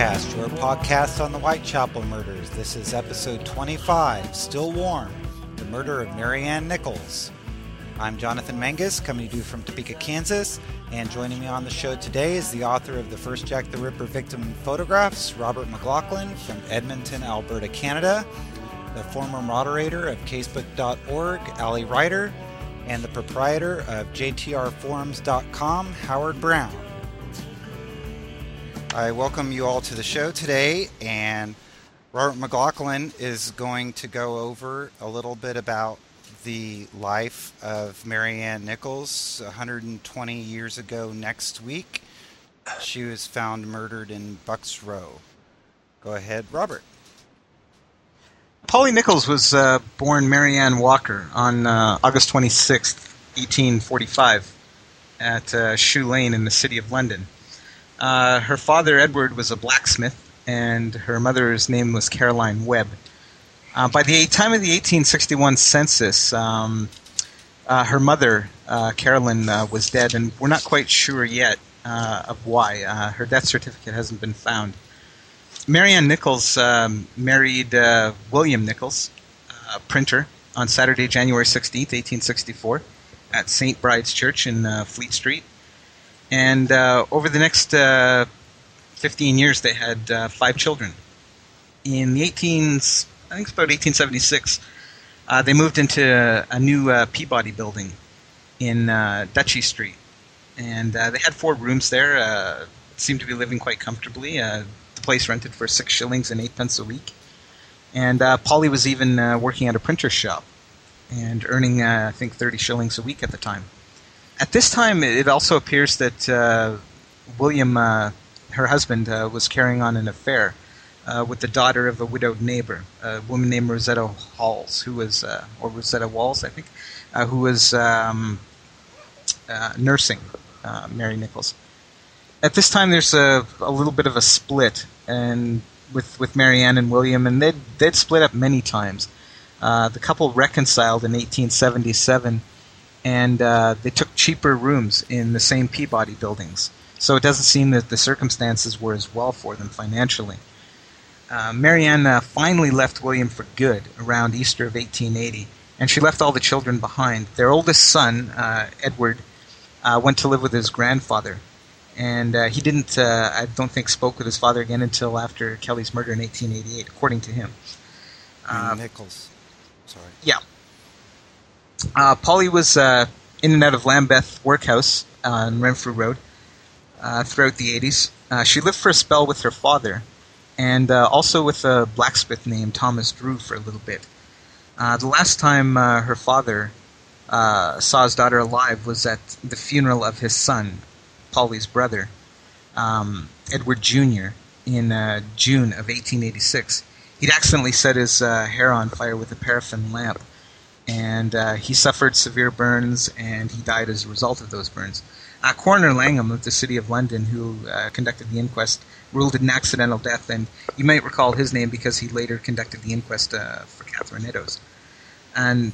Rippercast, your podcast on the Whitechapel murders. This is episode 25, Still Warm, the murder of Mary Ann Nichols. I'm Jonathan Menges, coming to you from Topeka, Kansas, and joining me on the show today is the author of the first Jack the Ripper victim photographs, Robert McLaughlin from Edmonton, Alberta, Canada, the former moderator of Casebook.org, Ali Ryder, and the proprietor of JTRForums.com, Howard Brown. I welcome you all to the show today, and Robert McLaughlin is going to go over a little bit about the life of Mary Ann Nichols 120 years ago next week. She was found murdered in Bucks Row. Go ahead, Robert. Polly Nichols was uh, born Mary Ann Walker on uh, August 26, 1845, at uh, Shoe Lane in the city of London. Uh, her father, Edward, was a blacksmith, and her mother's name was Caroline Webb. Uh, by the time of the 1861 census, um, uh, her mother, uh, Carolyn, uh, was dead, and we're not quite sure yet uh, of why. her death certificate hasn't been found. Mary Ann Nichols um, married William Nichols, a printer, on Saturday, January 16, 1864, at St. Bride's Church in Fleet Street. And uh, over the next uh, 15 years, they had uh, five children. In the 18s, I think it's about 1876, uh, they moved into a new uh, Peabody building in uh, Duchy Street. And they had four rooms there, seemed to be living quite comfortably. the place rented for six shillings and eight pence a week. And Polly was even working at a printer's shop and earning, I think, 30 shillings a week at the time. At this time, it also appears that uh, William, uh, her husband, uh, was carrying on an affair uh, with the daughter of a widowed neighbor, a woman named Rosetta Halls, who was, uh, or Rosetta Walls, I think, uh, who was um, nursing Mary Nichols. At this time, there's a, a little bit of a split, and with with Mary Ann and William, and they'd they'd split up many times. the couple reconciled in 1877 and uh, they took cheaper rooms in the same Peabody buildings. So it doesn't seem that the circumstances were as well for them financially. Uh, Mary Ann uh, finally left William for good around Easter of 1880, and she left all the children behind. Their oldest son, uh, Edward, uh, went to live with his grandfather, and uh, he didn't, I don't think, spoke with his father again until after Kelly's murder in 1888, according to him. Nichols. Sorry. Yeah. Uh, Polly was uh, in and out of Lambeth Workhouse on Renfrew Road uh, throughout the 80s. Uh, she lived for a spell with her father and uh, also with a blacksmith named Thomas Drew for a little bit. Uh, the last time her father saw his daughter alive was at the funeral of his son, Polly's brother, um, Edward Jr., in June of 1886. He'd accidentally set his hair on fire with a paraffin lamp and uh, he suffered severe burns and he died as a result of those burns. Uh, Coroner Langham of the City of London, who uh, conducted the inquest, ruled it an accidental death, and you might recall his name because he later conducted the inquest uh, for Catherine Eddowes. And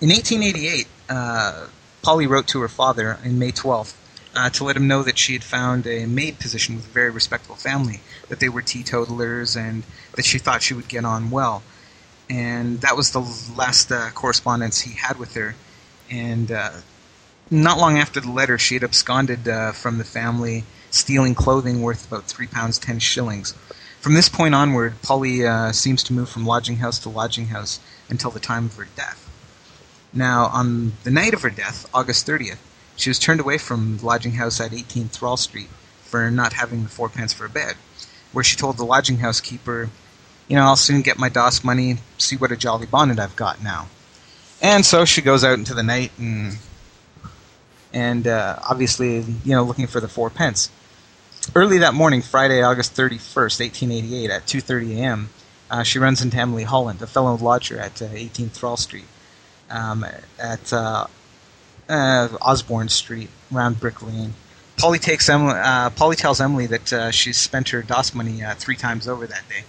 in 1888, uh, Polly wrote to her father in May 12th uh, to let him know that she had found a maid position with a very respectable family, that they were teetotalers, and that she thought she would get on well and that was the last uh, correspondence he had with her. And uh, not long after the letter, she had absconded uh, from the family, stealing clothing worth about three pounds ten shillings. From this point onward, Polly uh, seems to move from lodging house to lodging house until the time of her death. Now, on the night of her death, August 30th, she was turned away from the lodging house at 18 Thrawl Street for not having the fourpence for a bed, where she told the lodging house keeper you know, I'll soon get my doss money, see what a jolly bonnet I've got now. And so she goes out into the night and and uh, obviously, you know, looking for the four pence. Early that morning, Friday, August 31st, 1888, at 2.30 a.m., uh, she runs into Emily Holland, a fellow lodger at uh, 18 Thrawl Street, um, at uh, uh, Osborne Street, around Brick Lane. Polly, takes Emily, uh, Polly tells Emily that she's spent her doss money three times over that day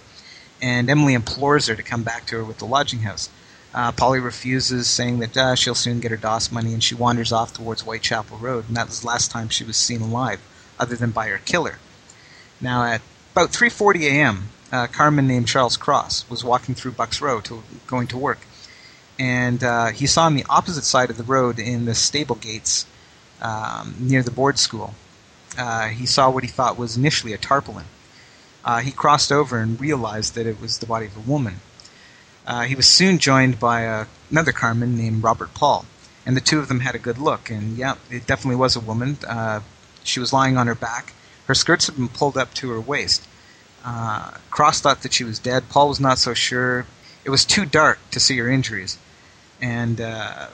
and Emily implores her to come back to her with the lodging house. Uh, Polly refuses, saying that uh, she'll soon get her doss money, and she wanders off towards Whitechapel Road, and that was the last time she was seen alive, other than by her killer. Now, at about 3:40 a.m., a carman named Charles Cross was walking through Bucks Row to going to work, and uh, he saw on the opposite side of the road in the stable gates um, near the board school. Uh, he saw what he thought was initially a tarpaulin. Uh, he crossed over and realized that it was the body of a woman. Uh, he was soon joined by another carman named Robert Paul, and the two of them had a good look. And yeah, it definitely was a woman. Uh, she was lying on her back. Her skirts had been pulled up to her waist. Uh, Cross thought that she was dead. Paul was not so sure. It was too dark to see her injuries, and uh,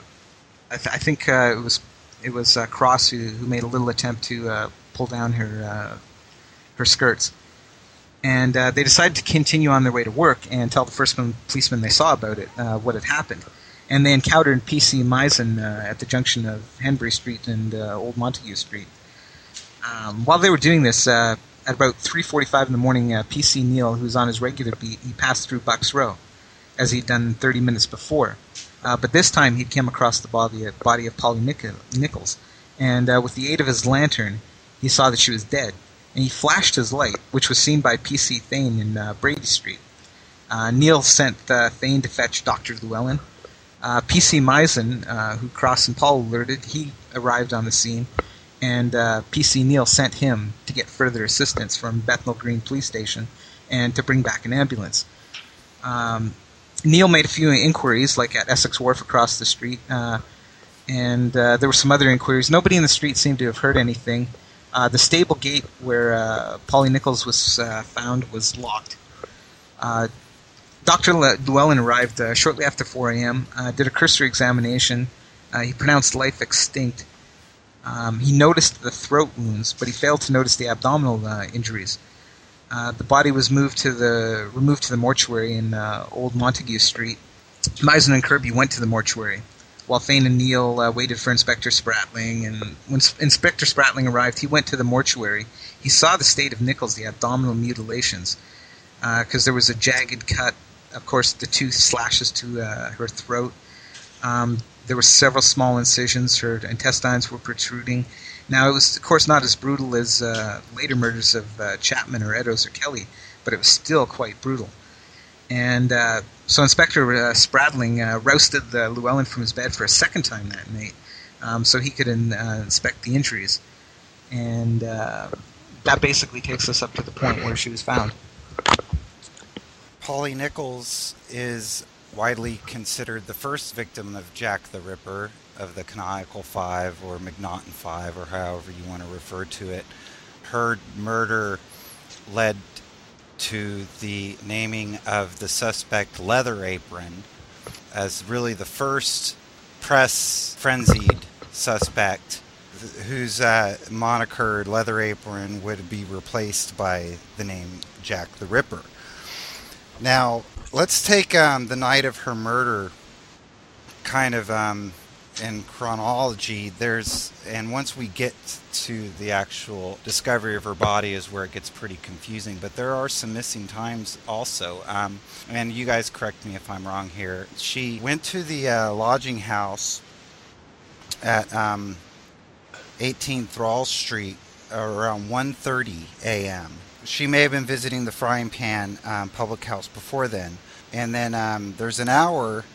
I, th- I, think it was it was uh, Cross who, who made a little attempt to uh, pull down her uh, her skirts. And they decided to continue on their way to work and tell the first policeman they saw about it what had happened and they encountered P.C. Mizen uh, at the junction of Hanbury Street and uh, Old Montague Street. Um, while they were doing this, uh, at about 3:45 in the morning, uh, P.C. Neil, who was on his regular beat, he passed through Bucks Row, as he'd done 30 minutes before. Uh, but this time, he came across the body, body of Polly Nichols, and uh, with the aid of his lantern, he saw that she was dead. And he flashed his light, which was seen by P.C. Thain in Brady Street. Neil sent Thain to fetch Dr. Llewellyn, uh, PC Mizen, uh, who Cross and Paul alerted, he arrived on the scene, and uh, PC Neil sent him to get further assistance from Bethnal Green Police Station and to bring back an ambulance. Um, Neil made a few inquiries, like at Essex Wharf across the street, uh, and uh, there were some other inquiries. Nobody in the street seemed to have heard anything. Uh, the stable gate where Polly Nichols was found was locked. Dr. Llewellyn arrived uh, shortly after 4 a.m., uh, did a cursory examination. Uh, he pronounced life extinct. Um, he noticed the throat wounds, but he failed to notice the abdominal uh, injuries. Uh, the body was moved to the removed to the mortuary in uh, Old Montague Street. Mizen and Kirby went to the mortuary, while Thain and Neil waited for Inspector Spratling. And when Inspector Spratling arrived, he went to the mortuary. He saw the state of Nichols, the abdominal mutilations, because there was a jagged cut of course, the two slashes to uh, her throat. Um, there were several small incisions. Her intestines were protruding. Now, it was, of course, not as brutal as uh, later murders of uh, Chapman or Eddowes or Kelly, but it was still quite brutal. And uh, so Inspector uh, Spratling uh, rousted Llewellyn from his bed for a second time that night um, so he could in, inspect the injuries. And that basically takes us up to the point where she was found. Polly Nichols is widely considered the first victim of Jack the Ripper of the Canonical Five or Macnaghten Five or however you want to refer to it. Her murder led to the naming of the suspect Leather Apron as really the first press frenzied suspect whose uh, moniker Leather Apron would be replaced by the name Jack the Ripper. Now, let's take um, the night of her murder kind of um, in chronology. There's, and once we get to the actual discovery of her body, is where it gets pretty confusing. But there are some missing times also. Um, and you guys correct me if I'm wrong here. She went to the uh, lodging house at um, 18 Thrawl Street around 1:30 a.m she may have been visiting the Frying Pan um, public house before then. And then um, there's an hour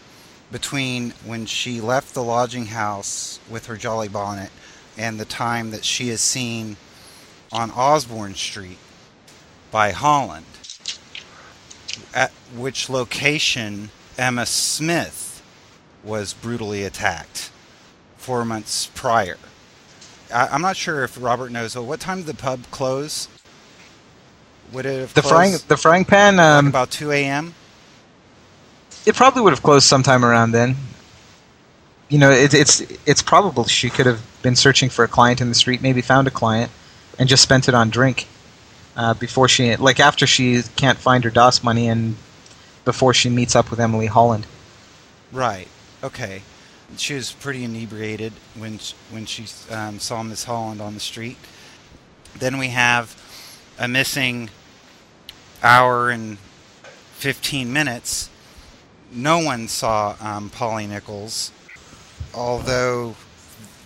between when she left the lodging house with her Jolly Bonnet and the time that she is seen on Osborne Street by Holland, at which location Emma Smith was brutally attacked four months prior. I, am not sure if Robert knows. Well, what time did the pub close? Would it have the frying the frying pan um, like about two a.m. It probably would have closed sometime around then. You know, it, it's it's probable she could have been searching for a client in the street, maybe found a client, and just spent it on drink uh, before she like after she can't find her doss money and before she meets up with Emily Holland. Right. Okay. She was pretty inebriated when she, when she um, saw Miss Holland on the street. Then we have a missing hour and 15 minutes, no one saw um, Polly Nichols, although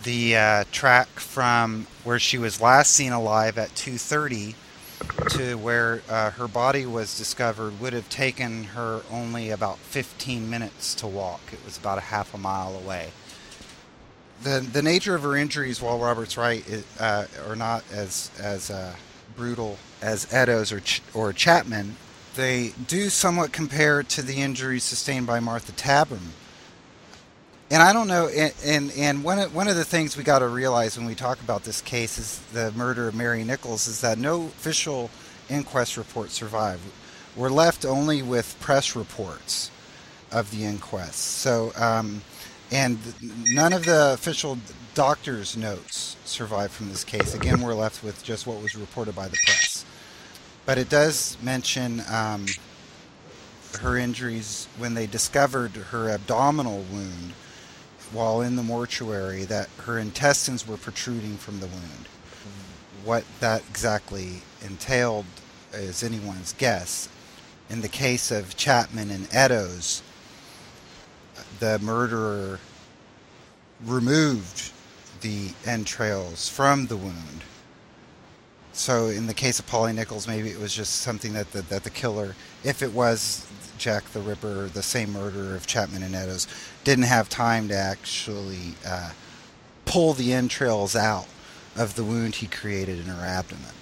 the uh, track from where she was last seen alive at 2:30 to where uh, her body was discovered would have taken her only about 15 minutes to walk. It was about a half a mile away. The, the nature of her injuries, while Robert's right, uh, are not as as uh, brutal as Eddowes or Ch- or Chapman. They do somewhat compare to the injuries sustained by Martha Tabram, and I don't know. And and, one of, one of the things we got to realize when we talk about this case is the murder of Mary Nichols is that no official inquest report survived. We're left only with press reports of the inquest. So, um, and none of the official doctor's notes survived from this case. Again, we're left with just what was reported by the press. But it does mention um, her injuries when they discovered her abdominal wound while in the mortuary that her intestines were protruding from the wound. What that exactly entailed is anyone's guess. In the case of Chapman and Eddowes, the murderer removed the entrails from the wound. So in the case of Polly Nichols, maybe it was just something that the, that the killer, if it was Jack the Ripper, the same murderer of Chapman and Eddowes, didn't have time to actually uh, pull the entrails out of the wound he created in her abdomen.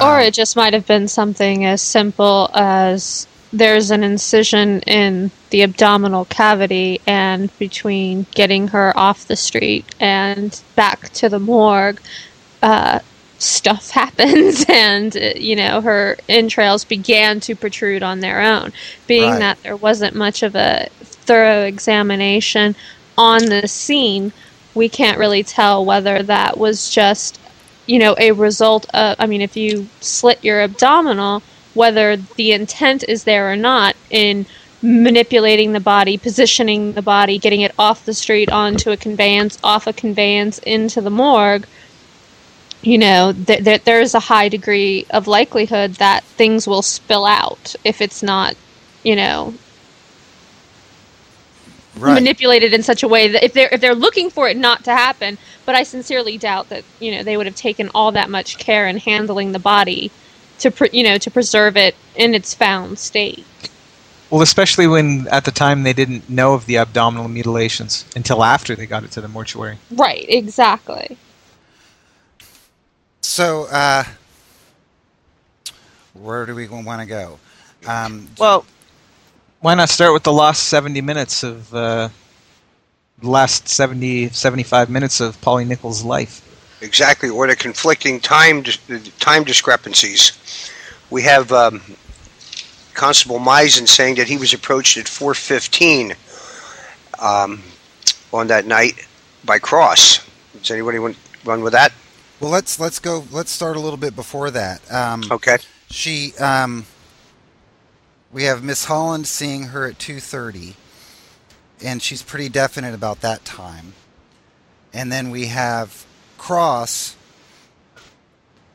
Or um, it just might have been something as simple as there's an incision in the abdominal cavity, and between getting her off the street and back to the morgue, uh, stuff happens and uh, you know her entrails began to protrude on their own being right. that there wasn't much of a thorough examination on the scene we can't really tell whether that was just you know a result of i mean if you slit your abdominal whether the intent is there or not in manipulating the body positioning the body getting it off the street onto a conveyance off a conveyance into the morgue you know, th- th- there's a high degree of likelihood that things will spill out if it's not, you know, right. manipulated in such a way that if they're if they're looking for it not to happen. But I sincerely doubt that you know they would have taken all that much care in handling the body to pre- you know to preserve it in its found state. Well, especially when at the time they didn't know of the abdominal mutilations until after they got it to the mortuary. Right. Exactly. So, uh, where do we want to go? Um, well, why not start with the last 70 minutes of uh, the last 70, 75 minutes of Polly Nichols' life? Exactly, or the conflicting time time discrepancies. We have um, Constable Mizen saying that he was approached at 4:15 um, on that night by Cross. Does anybody want run with that? Well, let's let's go. Let's start a little bit before that. Um, okay. She, um, we have Miss Holland seeing her at two thirty, and she's pretty definite about that time. And then we have Cross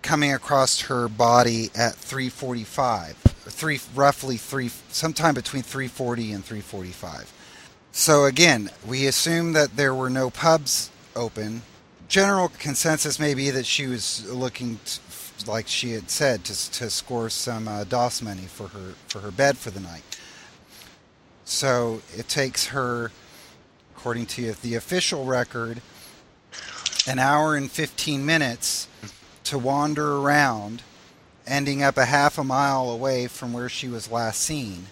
coming across her body at three forty-five, three roughly three, sometime between three forty and three forty-five. So again, we assume that there were no pubs open general consensus may be that she was looking, like she had said, to, to score some uh, doss money for her for her bed for the night. So it takes her, according to the official record, an hour and 15 minutes to wander around, ending up a half a mile away from where she was last seen.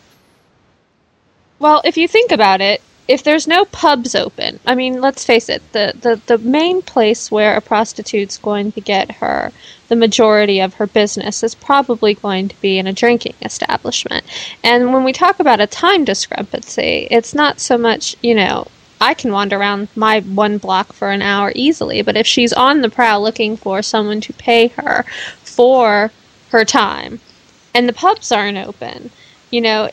Well, if you think about it, if there's no pubs open, I mean, let's face it, the, the, the main place where a prostitute's going to get her the majority of her business is probably going to be in a drinking establishment. And when we talk about a time discrepancy, it's not so much, you know, I can wander around my one block for an hour easily, but if she's on the prowl looking for someone to pay her for her time and the pubs aren't open, you know,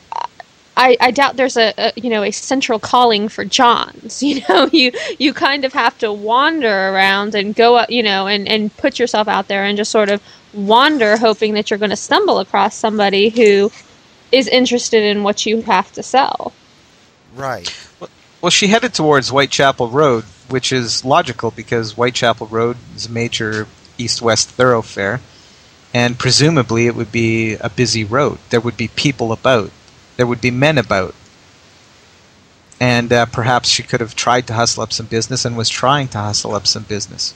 I, I doubt there's a, a, you know a central calling for Johns. You know, you you kind of have to wander around and go up, you know, and and put yourself out there and just sort of wander, hoping that you're going to stumble across somebody who is interested in what you have to sell. Right. Well, she headed towards Whitechapel Road, which is logical because Whitechapel Road is a major east-west thoroughfare. and presumably it would be a busy road. There would be people about, there would be men about, and uh, perhaps she could have tried to hustle up some business and was trying to hustle up some business.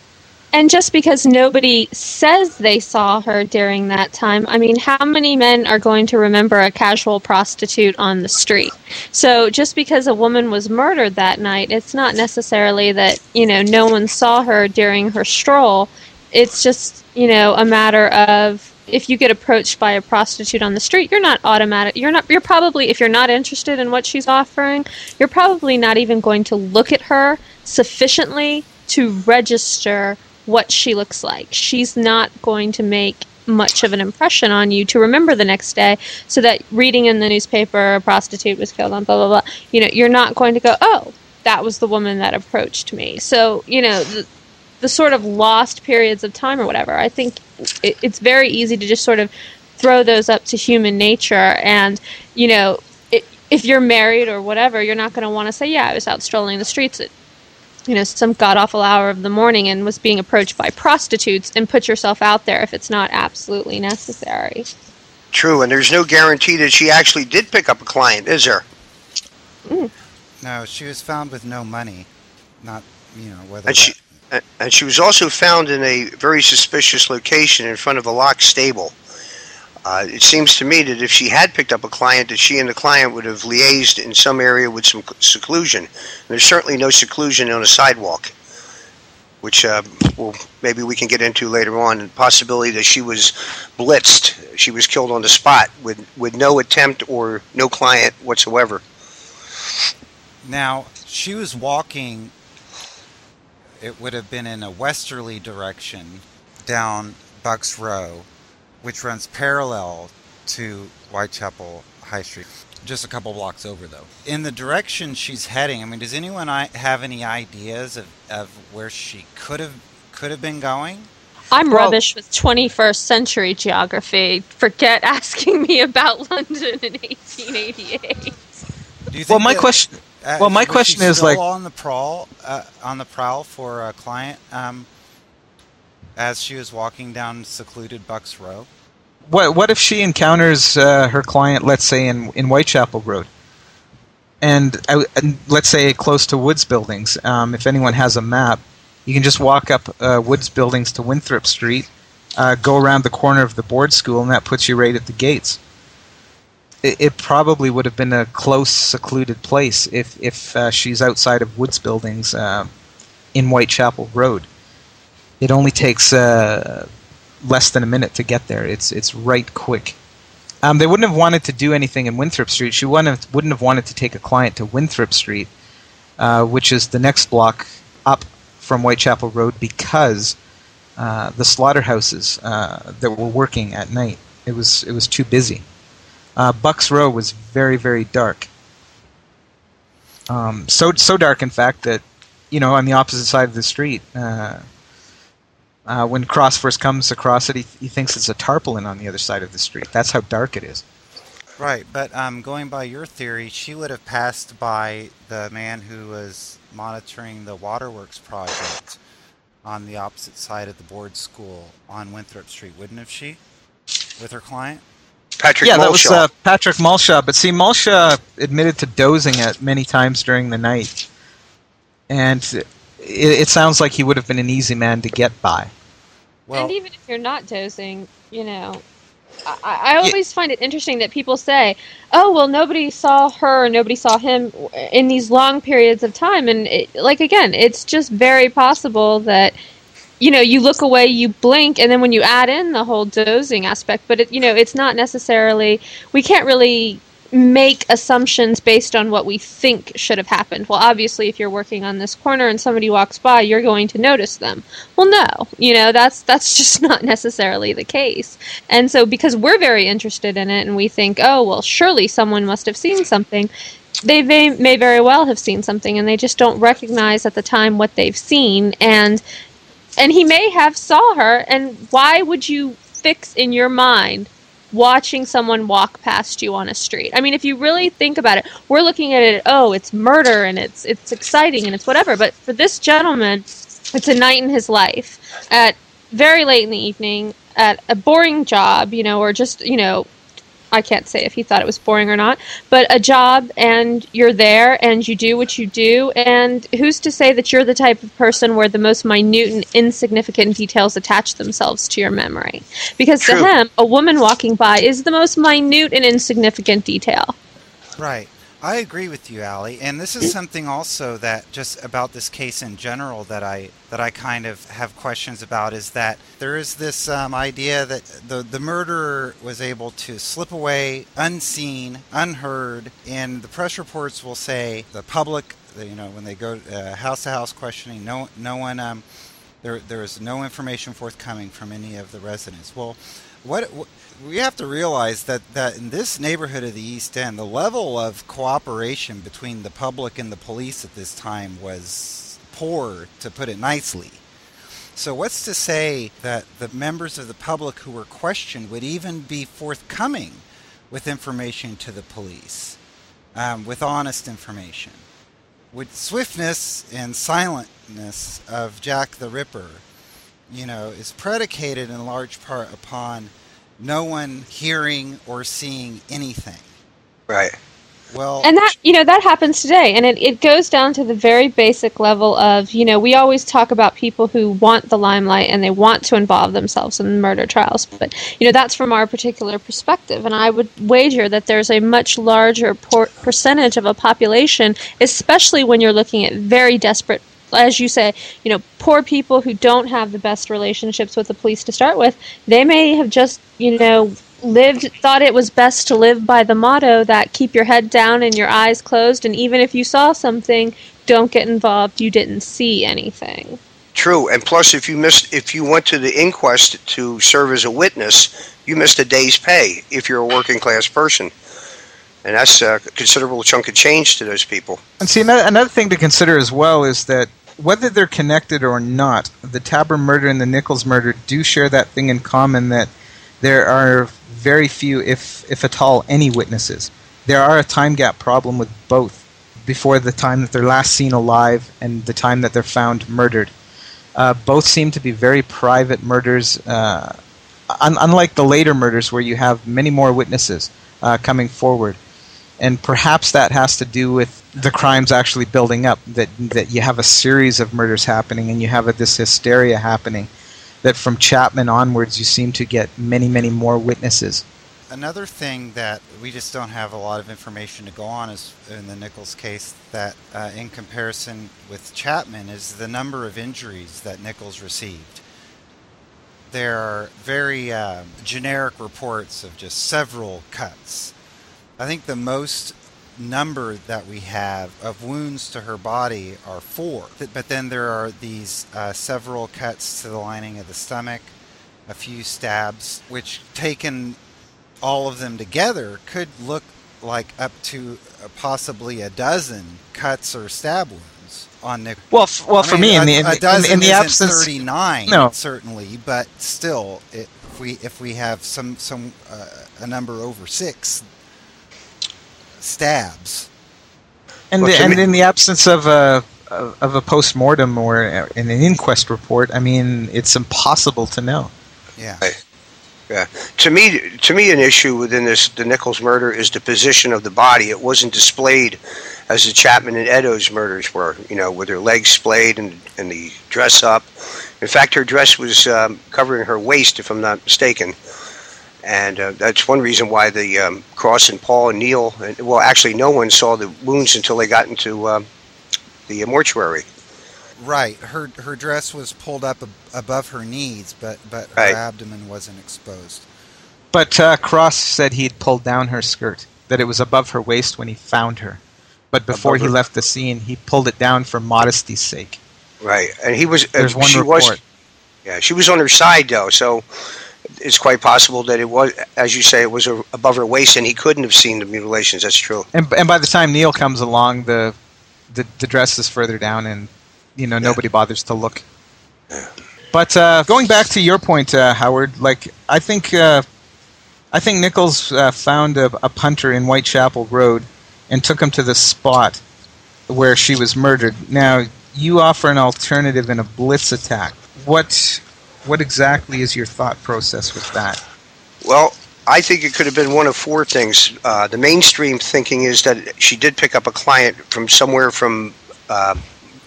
And just because nobody says they saw her during that time, I mean, how many men are going to remember a casual prostitute on the street? So just because a woman was murdered that night, it's not necessarily that, you know, no one saw her during her stroll. It's just, you know, a matter of if you get approached by a prostitute on the street, you're not automatic. You're not. You're probably if you're not interested in what she's offering, you're probably not even going to look at her sufficiently to register what she looks like. She's not going to make much of an impression on you to remember the next day so that reading in the newspaper a prostitute was killed on blah blah blah you know you're not going to go oh that was the woman that approached me so you know the, the sort of lost periods of time or whatever i think it, it's very easy to just sort of throw those up to human nature and you know it, if you're married or whatever you're not going to want to say yeah i was out strolling the streets at you know some god awful hour of the morning and was being approached by prostitutes and put yourself out there if it's not absolutely necessary True, and there's no guarantee that she actually did pick up a client, is there? Mm. No, she was found with no money. Not, you know, whether. And she, that- and she was also found in a very suspicious location in front of a locked stable. Uh, it seems to me that if she had picked up a client, that she and the client would have liaised in some area with some seclusion. There's certainly no seclusion on a sidewalk, which uh, well, maybe we can get into later on. The possibility that she was blitzed, she was killed on the spot with, with no attempt or no client whatsoever. Now, she was walking, it would have been in a westerly direction down Bucks Row, which runs parallel to Whitechapel High Street. Just a couple blocks over, though. In the direction she's heading, I mean, does anyone have any ideas of, of where she could have could have been going? i'm Well- rubbish with 21st century geography forget asking me about london in 1888 Do you think Well, my that- question. Uh, Well, my question is, like- on the prowl, uh, on the prowl for a client, um, as she was walking down secluded Bucks Row. What what if she encounters uh, her client, let's say in in Whitechapel Road, and, out, and let's say close to Woods Buildings? Um, if anyone has a map, you can just walk up uh, Woods Buildings to Winthrop Street, uh, go around the corner of the board school, and that puts you right at the gates. It, it probably would have been a close, secluded place if if uh, she's outside of Woods Buildings uh, in Whitechapel Road. It only takes. Uh, less than a minute to get there. It's it's right quick. Um, they wouldn't have wanted to do anything in Winthrop Street. She wouldn't have, wouldn't have wanted to take a client to Winthrop Street, uh, which is the next block up from Whitechapel Road, because uh, the slaughterhouses uh, that were working at night. It was it was too busy. Uh, Bucks Row was very very dark. Um, so so dark, in fact, that you know on the opposite side of the street. Uh, uh, when Cross first comes across it, he, he thinks it's a tarpaulin on the other side of the street. That's how dark it is. Right, but um, going by your theory, she would have passed by the man who was monitoring the waterworks project on the opposite side of the board school on Winthrop Street, wouldn't have she? With her client? Patrick yeah, that was uh, Patrick Mulshaw. But see, Mulshaw admitted to dozing at many times during the night, and it, it sounds like he would have been an easy man to get by. Well, and even if you're not dozing, you know, I, I always find it interesting that people say, "Oh, well, nobody saw her, nobody saw him in these long periods of time," and it, like again, it's just very possible that you know you look away, you blink, and then when you add in the whole dozing aspect, but it, you know, it's not necessarily we can't really make assumptions based on what we think should have happened. Well, obviously, if you're working on this corner and somebody walks by, you're going to notice them. Well, no, you know that's that's just not necessarily the case. And so, because we're very interested in it, and we think, oh, well, surely someone must have seen something. They may, may very well have seen something, and they just don't recognize at the time what they've seen. And and he may have saw her. And why would you fix in your mind watching someone walk past you on a street. I mean, if you really think about it, we're looking at it, oh, it's murder and it's it's exciting and it's whatever, but for this gentleman, it's a night in his life at very late in the evening at a boring job, you know, or just, you know, I can't say if he thought it was boring or not, but a job and you're there and you do what you do. And who's to say that you're the type of person where the most minute and insignificant details attach themselves to your memory? Because True. to him, a woman walking by is the most minute and insignificant detail. Right. I agree with you, Ali, And this is something also that just about this case in general that I that I kind of have questions about is that there is this um, idea that the the murderer was able to slip away unseen, unheard, and the press reports will say the public, you know, when they go uh, house to house questioning, no no one um, there there is no information forthcoming from any of the residents. Well, what, what we have to realize that, that in this neighborhood of the East End, the level of cooperation between the public and the police at this time was poor, to put it nicely. So, what's to say that the members of the public who were questioned would even be forthcoming with information to the police, um, with honest information? With swiftness and silentness of Jack the Ripper, you know, is predicated in large part upon no one hearing or seeing anything. Right. Well, and that you know that happens today and it, it goes down to the very basic level of you know we always talk about people who want the limelight and they want to involve themselves in murder trials but you know that's from our particular perspective and i would wager that there's a much larger por- percentage of a population especially when you're looking at very desperate as you say, you know, poor people who don't have the best relationships with the police to start with, they may have just, you know, lived thought it was best to live by the motto that keep your head down and your eyes closed and even if you saw something, don't get involved, you didn't see anything. True, and plus, if you missed, if you went to the inquest to serve as a witness, you missed a day's pay if you're a working class person, and that's a considerable chunk of change to those people. And see, another, another thing to consider as well is that whether they're connected or not, the Tabram murder and the Nichols murder do share that thing in common that there are very few, if if at all, any witnesses. There are a time gap problem with both before the time that they're last seen alive and the time that they're found murdered. Uh, both seem to be very private murders, uh, un- unlike the later murders where you have many more witnesses uh, coming forward. And perhaps that has to do with the crimes actually building up, that, that you have a series of murders happening and you have a, this hysteria happening, that from Chapman onwards you seem to get many, many more witnesses. Another thing that we just don't have a lot of information to go on is in the Nichols case that, uh, in comparison with Chapman, is the number of injuries that Nichols received. There are very uh, generic reports of just several cuts. I think the most number that we have of wounds to her body are four. But then there are these uh, several cuts to the lining of the stomach, a few stabs, which taken all of them together could look like up to uh, possibly a dozen cuts or stab wounds on Nick. Well, f- well, I for mean, me, in the a, in, a the- dozen in the absence, 39 No. certainly, but still, it, if we if we have some some uh, a number over six stabs, and, Well, the, and me- in the absence of a of a post mortem or in an inquest report, I mean, it's impossible to know. yeah, Right. Yeah. To me, to me, an issue within this the Nichols murder is the position of the body. It wasn't displayed as the Chapman and Eddowes murders were. You know, with her legs splayed and and the dress up. In fact, her dress was um, covering her waist, if I'm not mistaken. And uh, that's one reason why the um, Cross and Paul and Neil, and, well, actually, no one saw the wounds until they got into um, the mortuary. right. Her her dress was pulled up ab- above her knees, but but her Right. abdomen wasn't exposed. But uh, Cross said he'd pulled down her skirt, that it was above her waist when he found her. But before Above he her- left the scene, he pulled it down for modesty's sake. Right, and he was. There's uh, one she report. was. Yeah, she was on her side though, so it's quite possible that it was, as you say, it was a, above her waist, and he couldn't have seen the mutilations. That's true. And, and by the time Neil comes along, the, the the dress is further down, and you know nobody bothers to look. Yeah. But uh, going back to your point, uh, Howard, like I think uh, I think Nichols uh, found a, a punter in Whitechapel Road and took him to the spot where she was murdered. Now you offer an alternative in a blitz attack. What what exactly is your thought process with that? Well, I think it could have been one of four things. Uh, the mainstream thinking is that she did pick up a client from somewhere from uh,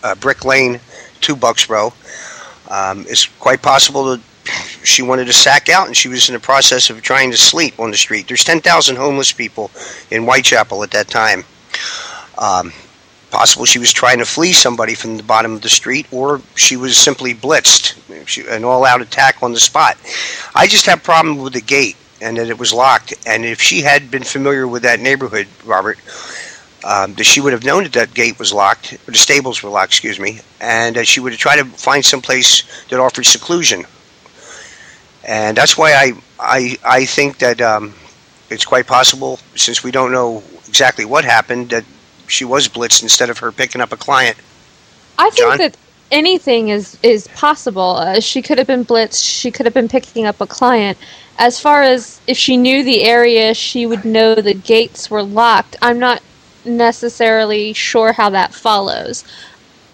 uh, Brick Lane to Bucks. Um, it's quite possible that she wanted to sack out and she was in the process of trying to sleep on the street. There's 10,000 homeless people in Whitechapel at that time. Um, possible she was trying to flee somebody from the bottom of the street or she was simply blitzed, an all-out attack on the spot. I just have problem with the gate and that it was locked. And if she had been familiar with that neighborhood, Robert, um, that she would have known that that gate was locked, or the stables were locked, excuse me, and that she would have tried to find some place that offered seclusion. And that's why I I I think that um, it's quite possible, since we don't know exactly what happened, that she was blitzed instead of her picking up a client. I think John? that anything is is possible. Uh, she could have been blitzed. She could have been picking up a client. As far as if she knew the area, she would know the gates were locked. I'm not necessarily sure how that follows.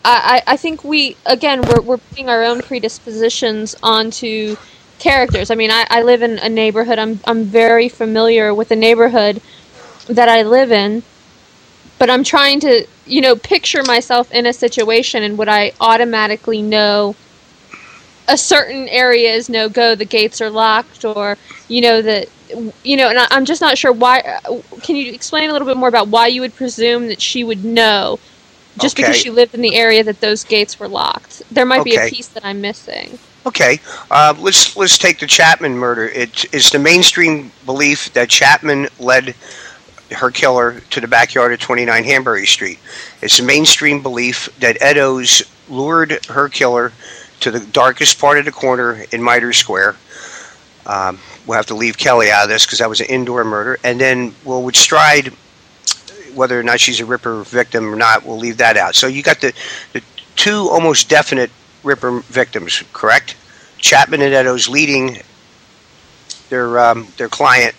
I, I, I think we again we're we're putting our own predispositions onto characters. I mean, I, I live in a neighborhood. I'm I'm very familiar with the neighborhood that I live in, but I'm trying to you know picture myself in a situation and would I automatically know a certain area is no go, the gates are locked, or you know that you know, and I, I'm just not sure why. uh, Can you explain a little bit more about why you would presume that she would know? Just because she lived in the area that those gates were locked, there might be a piece that I'm missing. Okay, uh, let's let's take the Chapman murder. It is the mainstream belief that Chapman led her killer to the backyard of 29 Hanbury Street. It's a mainstream belief that Eddowes lured her killer to the darkest part of the corner in Mitre Square. Um, we'll have to leave Kelly out of this because that was an indoor murder. And then, well, with Stride, whether or not she's a Ripper victim or not, we'll leave that out. So you got the, the two almost definite Ripper victims, correct? Chapman and Eddowes leading their um, their client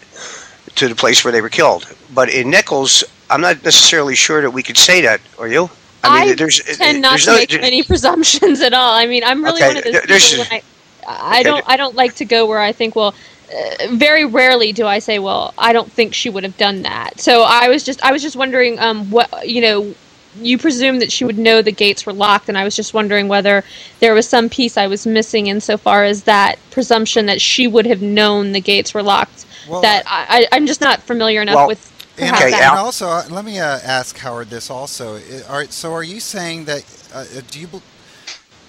to the place where they were killed. But in Nichols, I'm not necessarily sure that we could say that. Are you? I there's tend not there's to no- make any presumptions at all. I mean, I'm really Okay, one of those there- there's- people when I, I don't I don't like to go where I think well. Uh, very rarely do I say, "Well, I don't think she would have done that." So I was just I was just wondering, um, what you know, you presume that she would know the gates were locked, and I was just wondering whether there was some piece I was missing insofar as that presumption that she would have known the gates were locked. Well, that I, I, I'm just not familiar enough Well, with. And, Okay, and also, uh, let me uh, ask Howard this also. I- Are, so, are you saying that? Uh, do you? bel-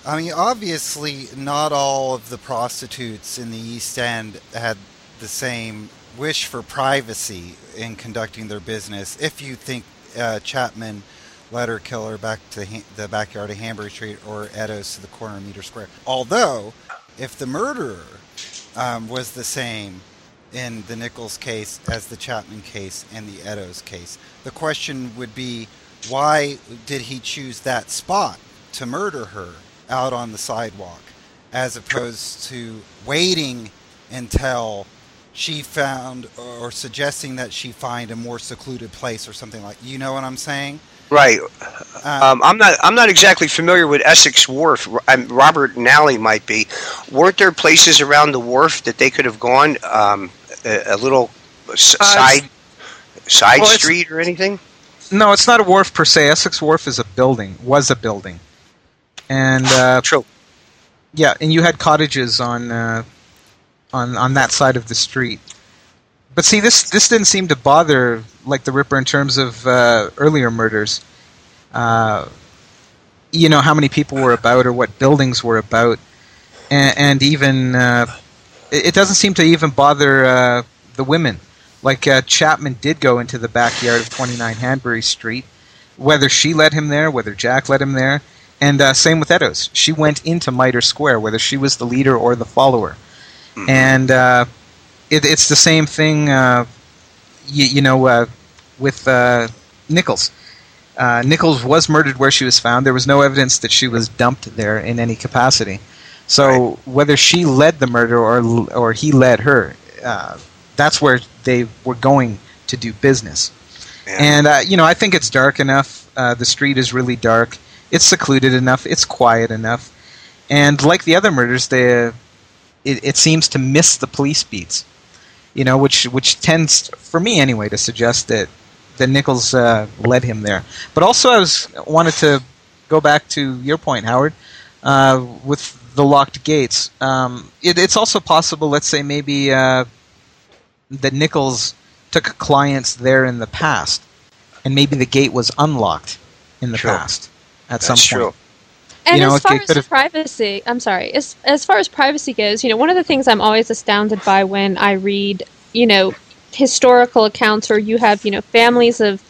I mean, obviously, not all of the prostitutes in the East End had the same wish for privacy in conducting their business. If you think uh, Chapman led her killer back to the, ha- the backyard of Hanbury Street or Eddowes to the corner of Mitre Square, although if the murderer um, was the same in the Nichols case as the Chapman case and the Eddowes case. The question would be why did he choose that spot to murder her out on the sidewalk as opposed to waiting until she found or suggesting that she find a more secluded place or something like you know what I'm saying? right. Um, Um, I'm not. I'm not exactly familiar with Essex Wharf. Um, Robert Nally might be. Weren't there places around the wharf that they could have gone? Um, a, a little Uh, side side well, street or anything? No, it's not a wharf per se. Essex Wharf is a building, was a building, and uh, True. yeah, and you had cottages on uh, on on that side of the street. But see, this this didn't seem to bother like the Ripper in terms of uh, earlier murders. Uh, you know how many people were about or what buildings were about, and, and even uh, it, it doesn't seem to even bother uh, the women. Like uh, Chapman did go into the backyard of 29 Hanbury Street, whether she led him there, whether Jack led him there, and uh, same with Eddowes. She went into Mitre Square, whether she was the leader or the follower, and uh, it, it's the same thing. Uh, you, you know, uh, with uh, Nichols. Uh, Nichols was murdered where she was found. There was no evidence that she was dumped there in any capacity. So whether she led the murder or or he led her, uh, that's where they were going to do business. Yeah. And uh, you know, I think it's dark enough. Uh, the street is really dark. It's secluded enough. It's quiet enough. And like the other murders, they it, it seems to miss the police beats. You know, which which tends, for me anyway, to suggest that that Nichols uh, led him there. But also, I was wanted to go back to your point, Howard, uh, with the locked gates. Um, it, it's also possible, let's say, maybe uh, that Nichols took clients there in the past, and maybe the gate was unlocked in the True. past at That's some true. point. And You know, as it far as the have- privacy, I'm sorry. As as far as privacy goes, you know, one of the things I'm always astounded by when I read, you know, historical accounts where you have, you know, families of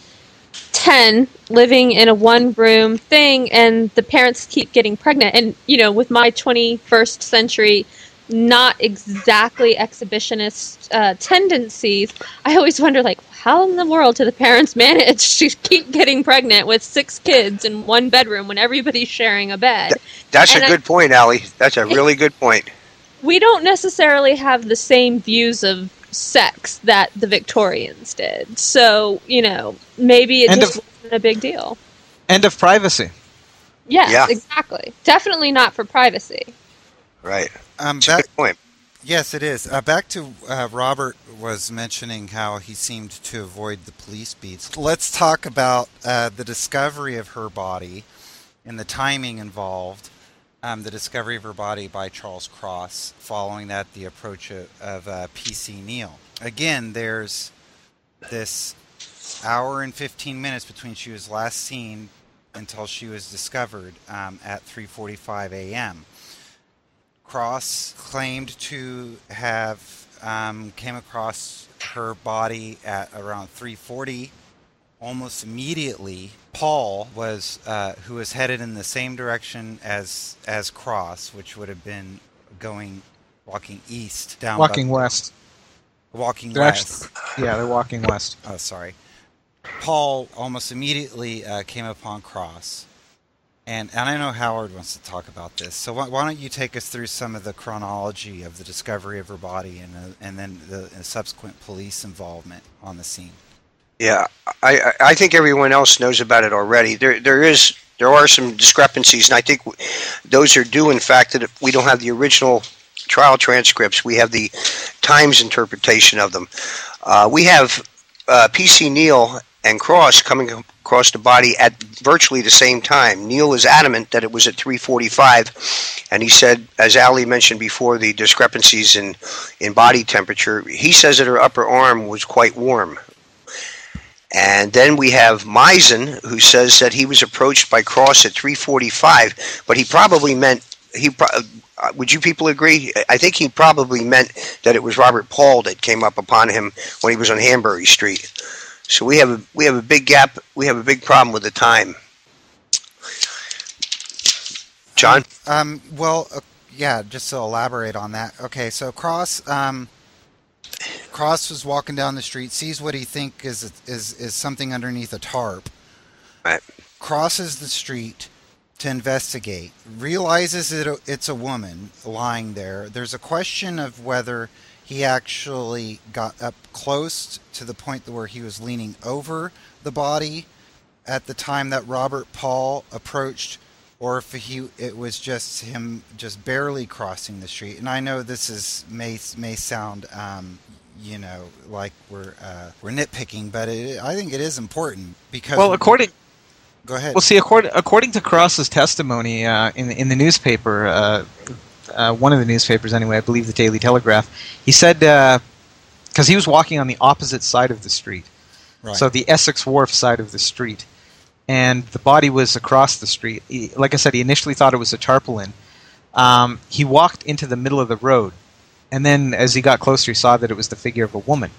10 living in a one room thing and the parents keep getting pregnant and you know with my 21st century not exactly exhibitionist uh, tendencies i always wonder like how in the world do the parents manage to keep getting pregnant with six kids in one bedroom when everybody's sharing a bed That's And a I- good point, Allie. That's a really good point. we don't necessarily have the same views of sex that the victorians did so you know maybe it And just of- wasn't a big deal End of privacy. Yes, Yeah. exactly. Definitely not for privacy. Right. Um, back, good point. yes, it is. Uh, back to uh, Robert was mentioning how he seemed to avoid the police beats. Let's talk about uh, the discovery of her body and the timing involved. Um, the discovery of her body by Charles Cross. Following that, the approach of, of uh, P.C. Neil. Again, there's this hour and 15 minutes between she was last seen until she was discovered um, at 3:45 a.m. Cross claimed to have um, came across her body at around 3:40. Almost immediately, Paul was uh, who was headed in the same direction as as Cross, which would have been going walking east down Walking west. walking They're west. actually, yeah, they're walking west. Oh, sorry. Paul almost immediately uh, came upon Cross, and and I know Howard wants to talk about this. So why, why don't you take us through some of the chronology of the discovery of her body and uh, and then the subsequent police involvement on the scene? Yeah, I, I think everyone else knows about it already. There there is there are some discrepancies, and I think those are due in fact that we don't have the original trial transcripts. We have the Times interpretation of them. Uh, we have uh, PC Neil and Cross coming across the body at virtually the same time. Neil is adamant that it was at 3:45, and he said, as Ali mentioned before, the discrepancies in in body temperature. He says that her upper arm was quite warm. And then we have Mizen, who says that he was approached by Cross at 3:45, but he probably meant he. uh, Would you people agree? I think he probably meant that it was Robert Paul that came up upon him when he was on Hanbury Street. So we have a we have a big gap. We have a big problem with the time. John, Um, well, uh, yeah, just to elaborate on that. Okay, so Cross, um, Cross was walking down the street, sees what he think is is is something underneath a tarp. Right. Crosses the street to investigate. Realizes that it's a woman lying there. There's a question of whether he actually got up close to the point where he was leaning over the body at the time that Robert Paul approached or if he it was just him just barely crossing the street. And I know this is may may sound um, you know like we're uh, we're nitpicking, but it, I think it is important because Well, according go ahead. well, see, according according to Cross's testimony uh, in in the newspaper, uh, uh, one of the newspapers anyway, I believe the Daily Telegraph, he said because he was walking on the opposite side of the street, right. so the Essex Wharf side of the street, and the body was across the street. He, like I said, he initially thought it was a tarpaulin. Um, he walked into the middle of the road, and then as he got closer, he saw that it was the figure of a woman.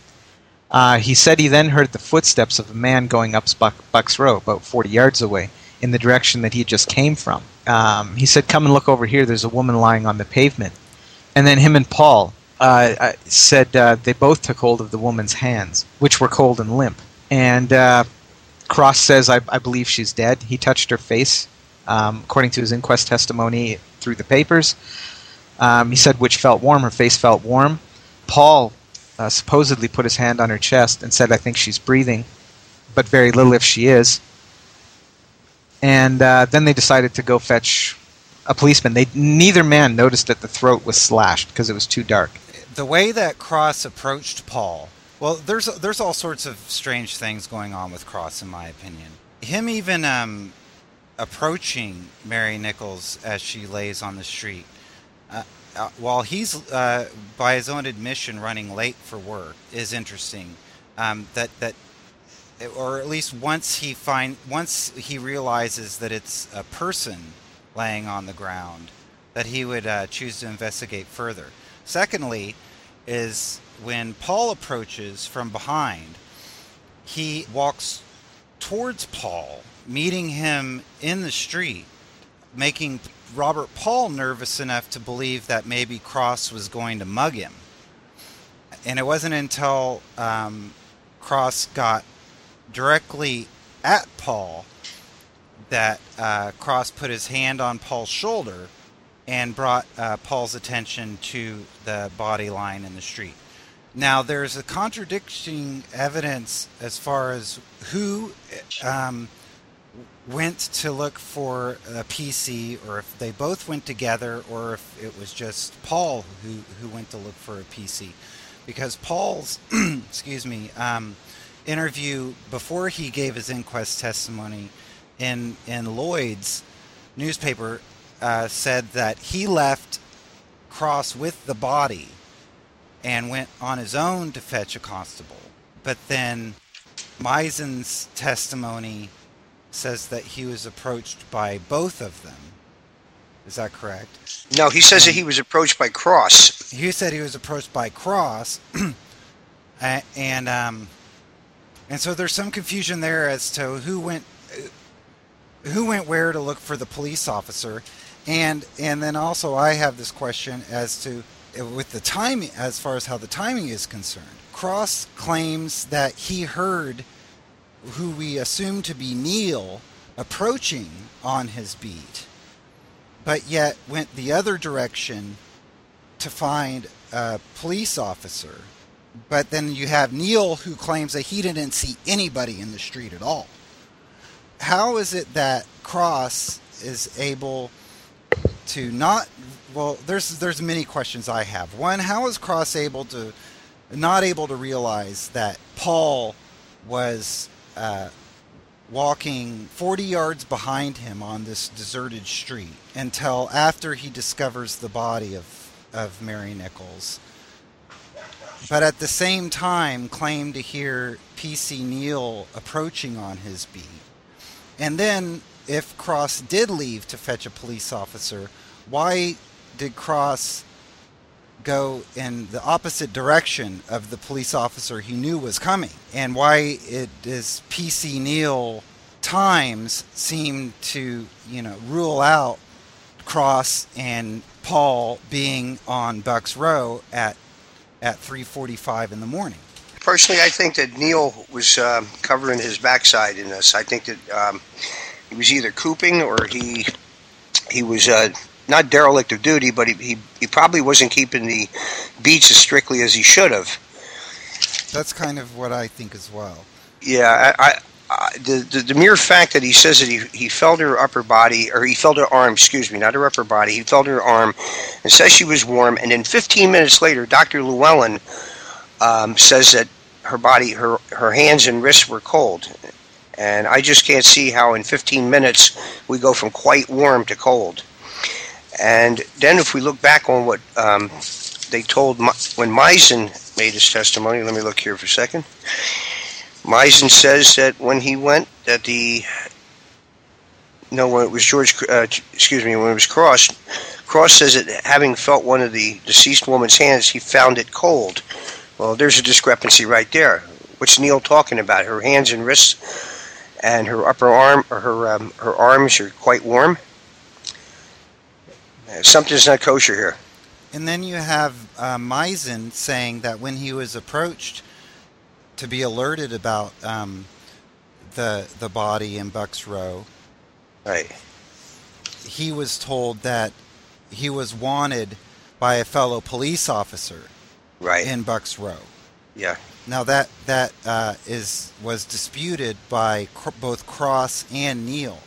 Uh, he said he then heard the footsteps of a man going up Buck, Bucks Row, about 40 yards away, in the direction that he just came from. Um, he said, Come and look over here, there's a woman lying on the pavement. And then him and Paul uh, uh, said uh, they both took hold of the woman's hands, which were cold and limp. And uh, Cross says, I, I believe she's dead. He touched her face, um, according to his inquest testimony through the papers. Um, he said, which felt warm. Her face felt warm. Paul uh, supposedly put his hand on her chest and said, I think she's breathing, but very little if she is. And uh, then they decided to go fetch a policeman. They neither man noticed that the throat was slashed because it was too dark. The way that Cross approached Paul, well, there's there's all sorts of strange things going on with Cross, in my opinion. Him even um, approaching Mary Nichols as she lays on the street, uh, uh, while he's uh, by his own admission running late for work, is interesting. Um, that that or at least once he find once he realizes that it's a person laying on the ground, that he would uh, choose to investigate further. Secondly, is when Paul approaches from behind, he walks towards Paul, meeting him in the street, making Robert Paul nervous enough to believe that maybe Cross was going to mug him. And it wasn't until um, Cross got directly at Paul that uh, Cross put his hand on Paul's shoulder and brought uh, Paul's attention to the body line in the street. Now, there's a contradicting evidence as far as who um, went to look for a PC, or if they both went together, or if it was just Paul who, who went to look for a PC. Because Paul's, excuse me, um, interview before he gave his inquest testimony in in Lloyd's newspaper uh, said that he left Cross with the body and went on his own to fetch a constable. But then Mizen's testimony says that he was approached by both of them. Is that correct? No, he says that he was approached by Cross. He said he was approached by Cross, and um, and so there's some confusion there as to who went who went where to look for the police officer, and and then also I have this question as to with the timing as far as how the timing is concerned. Cross claims that he heard who we assume to be Neil approaching on his beat, but yet went the other direction to find a police officer but then you have Neil who claims that he didn't see anybody in the street at all. How is it that Cross is able to not? Well, there's there's many questions I have. One, how is Cross able to not able to realize that Paul was uh, walking 40 yards behind him on this deserted street until after he discovers the body of of Mary Nichols? but at the same time claimed to hear PC Neil approaching on his beat. And then, if Cross did leave to fetch a police officer, why did Cross go in the opposite direction of the police officer he knew was coming? And why it is PC Neil times seem to, you know, rule out Cross and Paul being on Bucks Row at at 3:45 in the morning. Personally, I think that Neil was um, covering his backside in this. I think that um, he was either cooping or he he was uh, not derelict of duty, but he, he, he probably wasn't keeping the beats as strictly as he should have. That's kind of what I think as well. Yeah, I, the, the, the mere fact that he says that he he felt her upper body or he felt her arm, excuse me, not her upper body, he felt her arm, and says she was warm, and then 15 minutes later, Dr. Llewellyn um, says that her body, her her hands and wrists were cold, and I just can't see how in 15 minutes we go from quite warm to cold. And then if we look back on what um, they told when Mizen made his testimony, let me look here for a second. Mizen says that when he went, that the no, when it was George, uh, excuse me, when it was Cross, Cross says that having felt one of the deceased woman's hands, he found it cold. Well, there's a discrepancy right there. What's Neil talking about? Her hands and wrists and her upper arm, or her um, her arms are quite warm. Something's not kosher here. And then you have uh, Mizen saying that when he was approached to be alerted about um, the the body in Bucks Row. Right. He was told that he was wanted by a fellow police officer. Right. In Bucks Row. Yeah. Now that that uh, is was disputed by cr- both Cross and Neil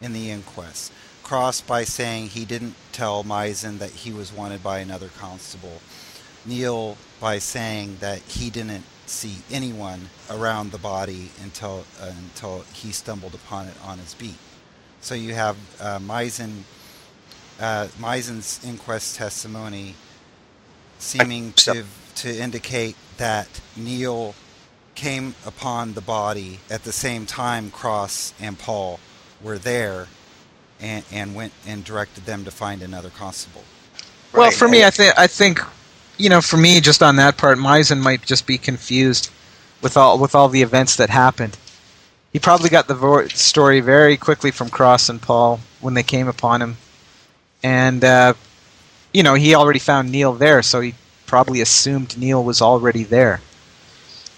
in the inquest. Cross by saying he didn't tell Mizen that he was wanted by another constable. Neil by saying that he didn't see anyone around the body until uh, until he stumbled upon it on his beat. So you have uh, Mizen, uh, Mizen's inquest testimony seeming to to indicate that Neil came upon the body at the same time Cross and Paul were there and, and went and directed them to find another constable. Well, for me, I think I think you know, for me, just on that part, Mizen might just be confused with all with all the events that happened. He probably got the vo- story very quickly from Cross and Paul when they came upon him, and uh, you know he already found Neil there, so he probably assumed Neil was already there.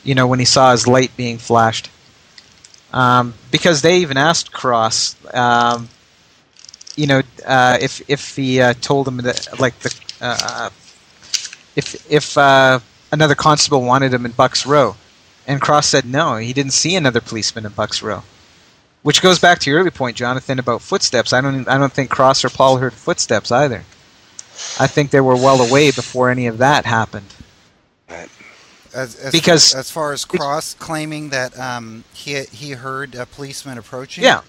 You know, when he saw his light being flashed, um, because they even asked Cross, um, you know, uh, if if he uh, told him that like the uh, if if uh, another constable wanted him in Bucks Row, and Cross said no, he didn't see another policeman in Bucks Row. Which goes back to your early point, Jonathan, about footsteps. I don't I don't think Cross or Paul heard footsteps either. I think they were well away before any of that happened. As, as Because- far, as far as Cross claiming that um, he he heard a policeman approaching. Yeah,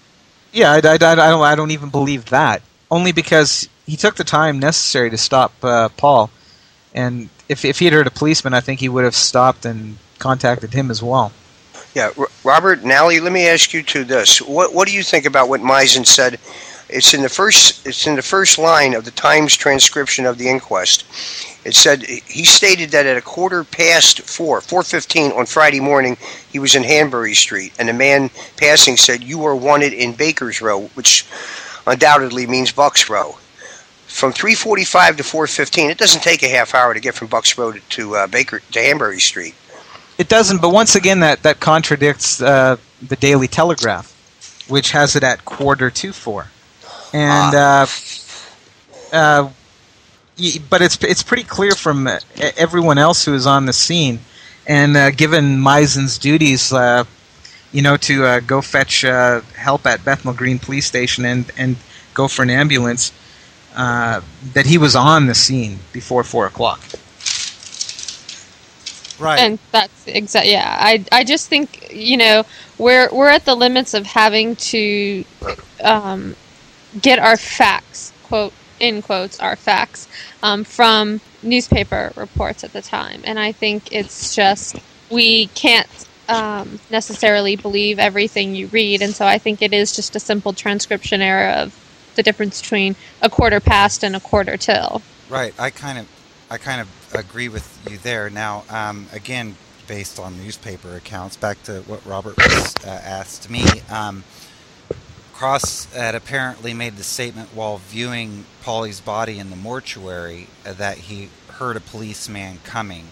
yeah. I, I, I, don't I don't even believe that. Only because he took the time necessary to stop uh, Paul, and if if he had heard a policeman, I think he would have stopped and contacted him as well. Yeah, Robert Nally, let me ask you to this. What what do you think about what Mizen said? It's in the first it's in the first line of the Times transcription of the inquest. It said he stated that at a quarter past four, four fifteen on Friday morning, he was in Hanbury Street, and a man passing said, "You are wanted in Baker's Row," which undoubtedly means Bucks Row. From three forty-five to four fifteen, it doesn't take a half hour to get from Bucks Row to, to uh, Baker to Hanbury Street. It doesn't, but once again, that that contradicts uh, the Daily Telegraph, which has it at quarter to four, and uh, uh, but it's it's pretty clear from uh, e- everyone else who is on the scene, and uh, given Mizen's duties, uh, you know, to uh, go fetch uh, help at Bethnal Green Police Station and and go for an ambulance, uh, that he was on the scene before four o'clock. Right. And that's exact. Yeah, I I just think you know we're we're at the limits of having to um, get our facts quote in quotes our facts um, from newspaper reports at the time, and I think it's just we can't um, necessarily believe everything you read, and so I think it is just a simple transcription error of the difference between a quarter past and a quarter till. Right. I kind of, I kind of agree with you there. Now, um, again, based on newspaper accounts, back to what Robert was uh, asked me. Um, Cross had apparently made the statement while viewing Polly's body in the mortuary that he heard a policeman coming,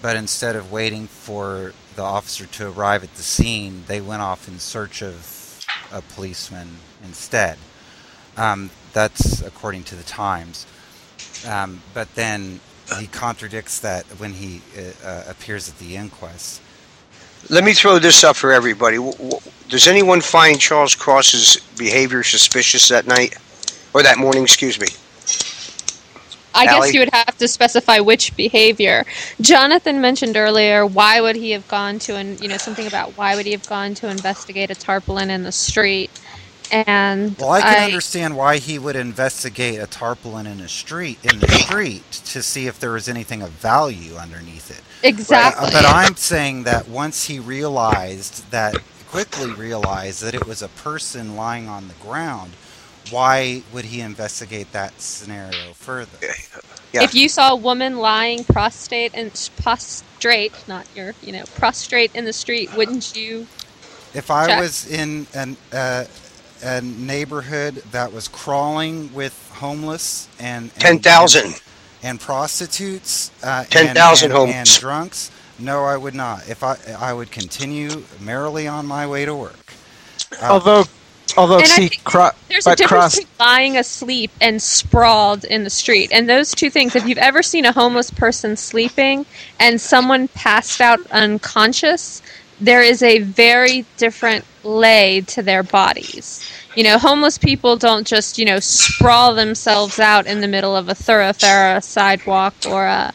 but instead of waiting for the officer to arrive at the scene, they went off in search of a policeman instead. Um, that's according to the Times. Um, but then he contradicts that when he uh, uh, appears at the inquest. Let me throw this up for everybody. Does anyone find Charles Cross's behavior suspicious that night or that morning? Excuse me. I Allie? guess you would have to specify which behavior. Jonathan mentioned earlier why would he have gone to and you know something about why would he have gone to investigate a tarpaulin in the street, and Well, I can understand why he would investigate a tarpaulin in a street in the street to see if there was anything of value underneath it. exactly. But I'm saying that once he realized that, quickly realized that it was a person lying on the ground, why would he investigate that scenario further? Yeah. If you saw a woman lying prostrate and prostrate, not your, you know, prostrate in the street, wouldn't you? If I Check. was in an, uh, a neighborhood that was crawling with homeless and, and 10,000. and prostitutes, uh, 10,000 and, and, homeless. and drunks, no, I would not. If I, I would continue merrily on my way to work. Uh, although, although, And see, cro- There's a difference cross. between lying asleep and sprawled in the street. And those two things, if you've ever seen a homeless person sleeping and someone passed out unconscious, there is a very different lay to their bodies. You know, homeless people don't just, you know, sprawl themselves out in the middle of a thoroughfare, a sidewalk, or a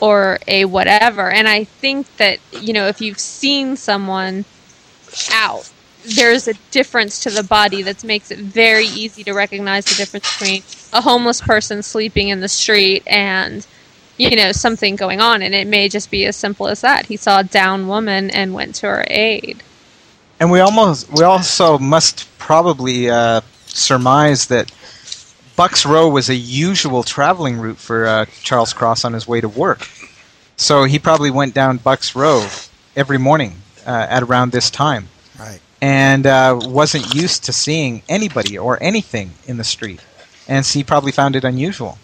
or a whatever. And I think that, you know, if you've seen someone out, there's a difference to the body that makes it very easy to recognize the difference between a homeless person sleeping in the street and you know something going on and it may just be as simple as that he saw a down woman and went to her aid and we almost we also must probably uh, surmise that Bucks Row was a usual traveling route for uh, Charles Cross on his way to work. So he probably went down Bucks Row every morning uh, at around this time. Right. And uh, wasn't used to seeing anybody or anything in the street. And so he probably found it unusual,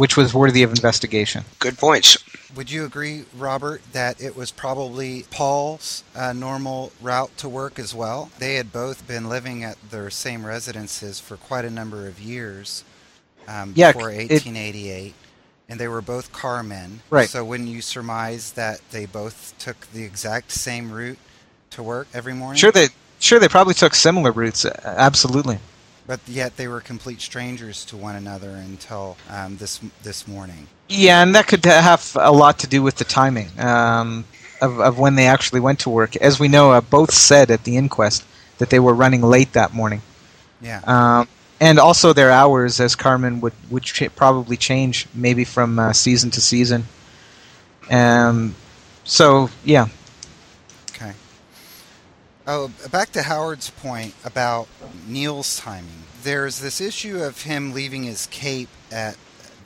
which was worthy of investigation. Good points. Would you agree, Robert, that it was probably Paul's uh, normal route to work as well? They had both been living at their same residences for quite a number of years um, Yeah, before it- 1888, and they were both carmen. Right. So wouldn't you surmise that they both took the exact same route to work every morning? Sure, they sure they probably took similar routes. uh, Absolutely. But yet they were complete strangers to one another until um, this this morning. Yeah, and that could have a lot to do with the timing um, of, of when they actually went to work. As we know, uh, both said at the inquest that they were running late that morning. Yeah. Um, and also their hours, as Carmen would, would ch- probably change maybe from uh, season to season. Um, so, yeah. Oh, back to Howard's point about Neil's timing. There's this issue of him leaving his cape at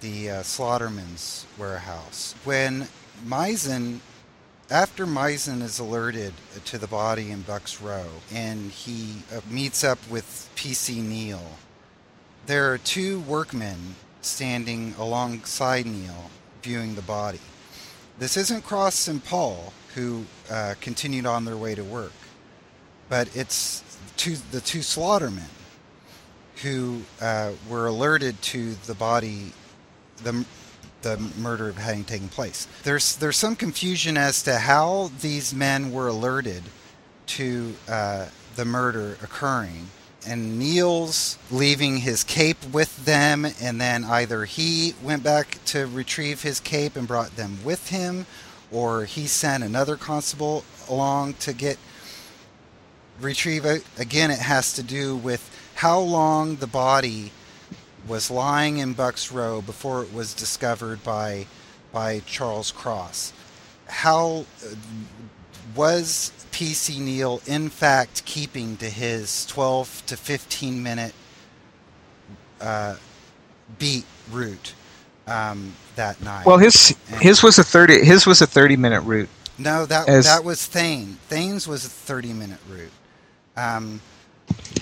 the uh, Slaughterman's warehouse. When Mizen, after Mizen is alerted to the body in Bucks Row and he uh, meets up with PC Neil, there are two workmen standing alongside Neil viewing the body. This isn't Cross and Paul, who uh, continued on their way to work, but it's two, the two slaughtermen who uh, were alerted to the body, the, the murder having taken place. There's, there's some confusion as to how these men were alerted to uh, the murder occurring. And Neil's leaving his cape with them, and then either he went back to retrieve his cape and brought them with him, or he sent another constable along to get retrieve. Again, it has to do with how long the body was lying in Bucks Row before it was discovered by by Charles Cross. How was PC Neil in fact keeping to his 12 to 15 minute uh, beat route um, that night? Well, his his was a thirty his was a thirty minute route. No, that As- that was Thain. Thain's was a 30 minute route. Um,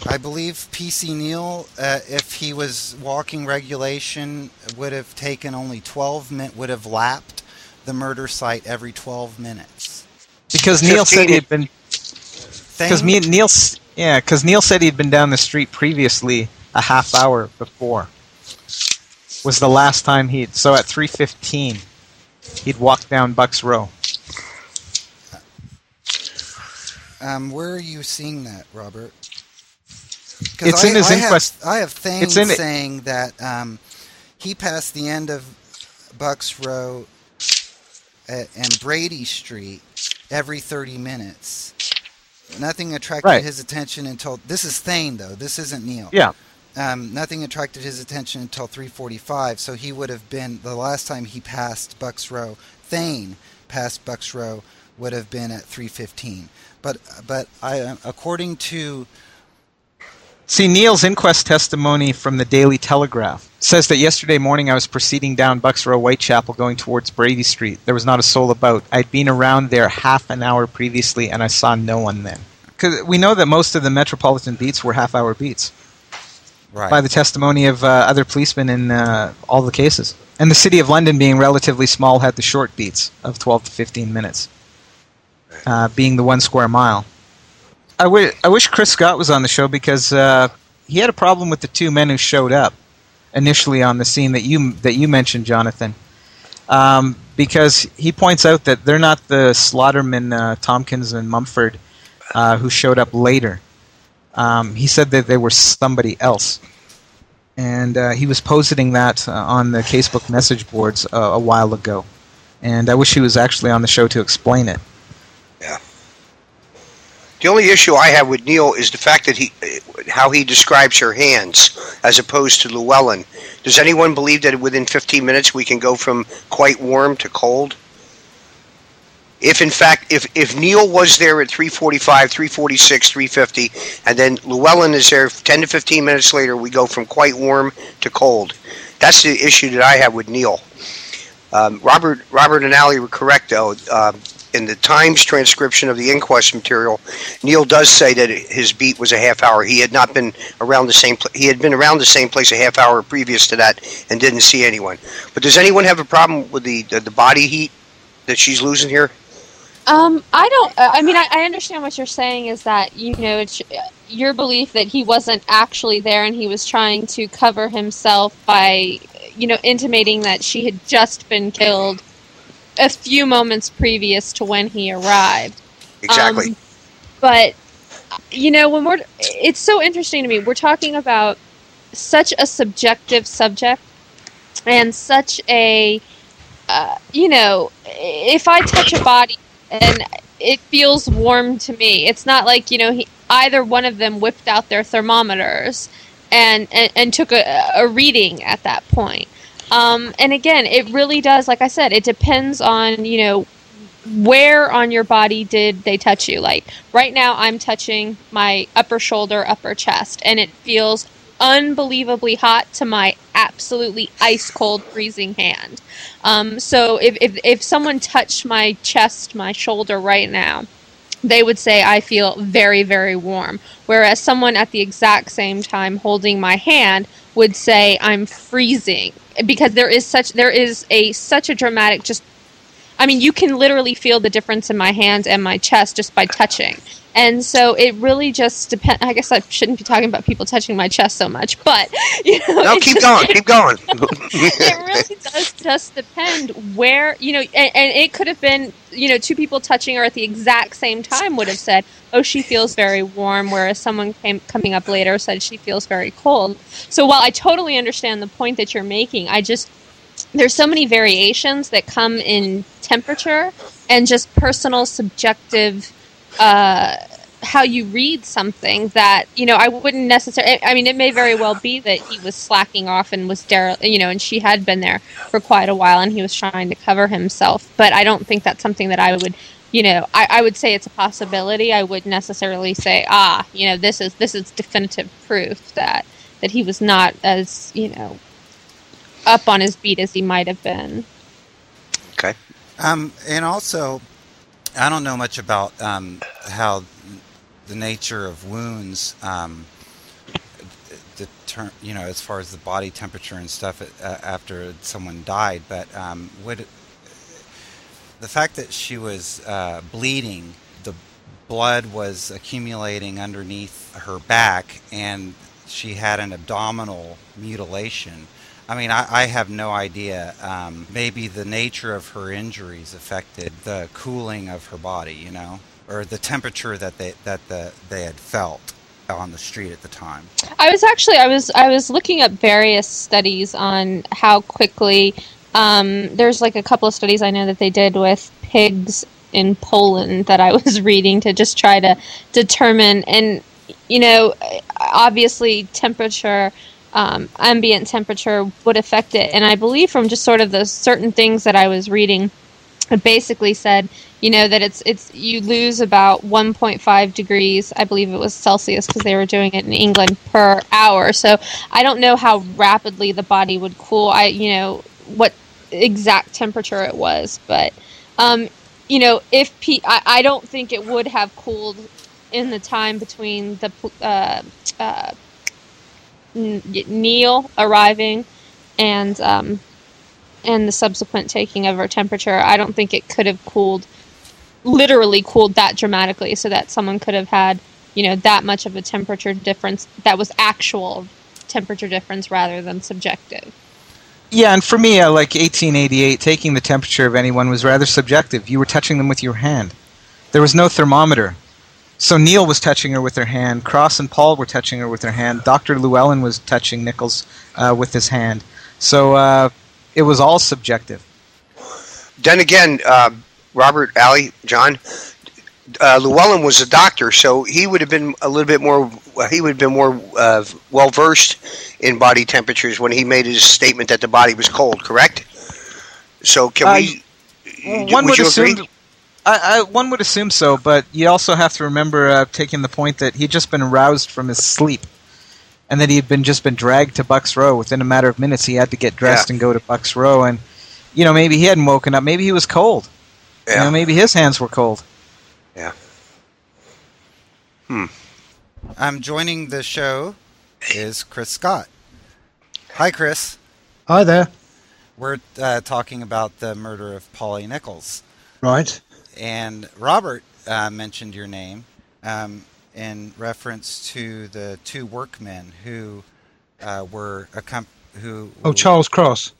I believe PC Neil, uh, if he was walking regulation, would have taken only 12 min would have lapped the murder site every 12 minutes. Because Neil said he had been because Thain, me Neil yeah because Neil said he'd been down the street previously a half hour before was the last time he'd so at three fifteen he'd walked down Bucks Row. Um, where are you seeing that, Robert? It's in his I inquest. Have, I have Thain It's in it. saying that um, he passed the end of Bucks Row and Brady Street every 30 minutes. Nothing attracted Right. his attention until this is Thain though. This isn't Neil. Yeah, Um, nothing attracted his attention until 3:45. So he would have been the last time he passed Bucks Row. Thain passed Bucks Row would have been at 3:15. But but I uh, according to See, Neil's inquest testimony from the Daily Telegraph says that yesterday morning I was proceeding down Bucks Row, Whitechapel, going towards Brady Street. There was not a soul about. I'd been around there half an hour previously, and I saw no one then. Because we know that most of the metropolitan beats were half-hour beats right. by the testimony of uh, other policemen in uh, all the cases. And the city of London, being relatively small, had the short beats of 12 to 15 minutes, uh, being the one square mile. I wi- I wish Chris Scott was on the show because uh, he had a problem with the two men who showed up initially on the scene that you that you mentioned, Jonathan. Um, because he points out that they're not the Slaughterman, uh, Tompkins, and Mumford uh, who showed up later. Um, he said that they were somebody else, and uh, he was positing that uh, on the Facebook message boards a while ago. And I wish he was actually on the show to explain it. The only issue I have with Neil is the fact that he, how he describes her hands as opposed to Llewellyn. Does anyone believe that within 15 minutes we can go from quite warm to cold? If in fact, if, if Neil was there at 345, 346, 350, and then Llewellyn is there 10 to 15 minutes later, we go from quite warm to cold. That's the issue that I have with Neil. Um, Robert, Robert and Allie were correct though. Uh, in the Times transcription of the inquest material, Neil does say that his beat was a half hour. He had not been around the same. Pl- he had been around the same place a half hour previous to that and didn't see anyone. But does anyone have a problem with the the, the body heat that she's losing here? Um, I don't. I mean, I, I understand what you're saying. Is that you know it's your belief that he wasn't actually there and he was trying to cover himself by you know intimating that she had just been killed a few moments previous to when he arrived. Exactly. Um, but you know, when we're it's so interesting to me. We're talking about such a subjective subject and such a uh, you know, if I touch a body and it feels warm to me, it's not like you know he, either one of them whipped out their thermometers and and, and took a, a reading at that point. Um, and again, it really does, like I said, it depends on, you know, where on your body did they touch you. Like right now, I'm touching my upper shoulder, upper chest, and it feels unbelievably hot to my absolutely ice cold, freezing hand. Um, so if, if, if someone touched my chest, my shoulder right now, they would say I feel very, very warm. Whereas someone at the exact same time holding my hand would say I'm freezing because there is such there is a such a dramatic just I mean you can literally feel the difference in my hands and my chest just by touching. And so it really just depends. I guess I shouldn't be talking about people touching my chest so much, but you know, no, keep just, going, keep going. it really does just depend where you know, and, and, it could have been you know two people touching her at the exact same time would have said, "Oh, she feels very warm," whereas someone came coming up later said she feels very cold. So while I totally understand the point that you're making, I just there's so many variations that come in temperature and just personal subjective uh, how you read something that you know I wouldn't necessarily. I mean, it may very well be that he was slacking off and was there, you know, and she had been there for quite a while, and he was trying to cover himself. But I don't think that's something that I would, you know, I, I would say it's a possibility. I would necessarily say, ah, you know, this is this is definitive proof that that he was not as you know up on his beat as he might have been. Okay. Um, and also, I don't know much about um, how the nature of wounds, um, deter- you know, as far as the body temperature and stuff uh, after someone died, but um, would it, the fact that she was uh, bleeding, the blood was accumulating underneath her back, and she had an abdominal mutilation I mean, I, I have no idea. Um, maybe the nature of her injuries affected the cooling of her body, you know, or the temperature that they that the they had felt on the street at the time. I was actually I was I was looking up various studies on how quickly. Um, there's like a couple of studies I know that they did with pigs in Poland that I was reading to just try to determine and you know obviously temperature um, ambient temperature would affect it. And I believe from just sort of the certain things that I was reading, it basically said, you know, that it's it's you lose about 1.5 degrees, I believe it was Celsius because they were doing it in England per hour. So I don't know how rapidly the body would cool. I you know what exact temperature it was, but um, you know if P- I, I don't think it would have cooled in the time between the uh, uh, Neil arriving and um, and the subsequent taking of her temperature, I don't think it could have cooled, literally cooled that dramatically, so that someone could have had, you know, that much of a temperature difference that was actual temperature difference rather than subjective. Yeah, and for me, uh, like 1888, taking the temperature of anyone was rather subjective. You were touching them with your hand. There was no thermometer. So Neil was touching her with her hand. Cross and Paul were touching her with their hand. Doctor Llewellyn was touching Nichols uh, with his hand. So uh, it was all subjective. Then again, uh, Robert, Allie, John, uh, Llewellyn was a doctor, so he would have been a little bit more. He would have been more uh, well versed in body temperatures when he made his statement that the body was cold. Correct. So can Uh, we? one would you assume. I, I, one would assume so, but you also have to remember uh, taking the point that he'd just been aroused from his sleep, and that he had been just been dragged to Bucks Row. Within a matter of minutes, he had to get dressed Yeah. and go to Bucks Row, and you know maybe he hadn't woken up. Maybe he was cold. You Yeah. know, maybe his hands were cold. Yeah. Hmm. I'm joining the show is Chris Scott. Hi, Chris. Hi there. We're uh, talking about the murder of Polly Nichols, Right. And Robert uh, mentioned your name um, in reference to the two workmen who uh, were accom- who. Oh, Charles Cross.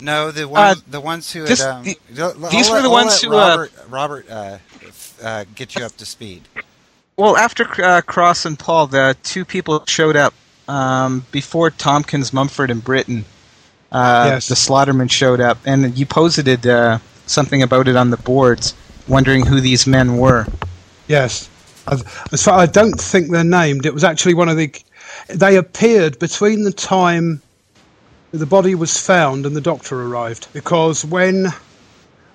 No, the one, Uh, the ones who this- had. Um, the- I'll these let- were the I'll ones let who, uh, Robert, Robert uh, uh, get you up to speed. Well, after uh, Cross and Paul, the two people showed up um, before Tompkins, Mumford, and Britton. Uh, Yes. The Slaughtermen showed up, and you posited uh, something about it on the boards, wondering who these men were. Yes. As far I don't think they're named. It was actually one of the. They appeared between the time the body was found and the doctor arrived. Because when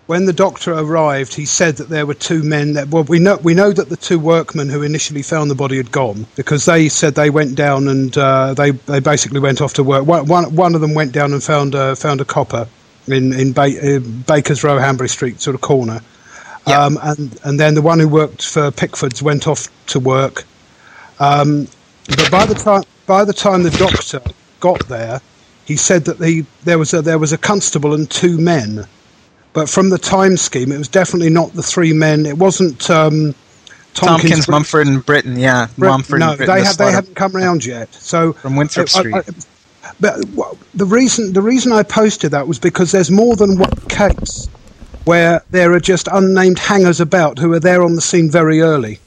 when the doctor arrived, he said that there were two men that. Well, we know we know that the two workmen who initially found the body had gone because they said they went down and uh, they they basically went off to work. One one, one of them went down and found a, found a copper in in ba- Baker's Row, Hanbury Street, sort of corner. Yeah. Um, and and then the one who worked for Pickford's went off to work. Um, but by the time by the time the doctor got there, he said that the there was a there was a constable and two men. But from the time scheme, it was definitely not the three men. It wasn't um, Tompkins, Tompkins, Mumford, and Britton. Yeah, Mumford no, and Britton. they the have they haven't come round yet. So from Winthrop I- I- Street. I- but wha- the reason the reason I posted that was because there's more than one case where there are just unnamed hangers about who are there on the scene very early.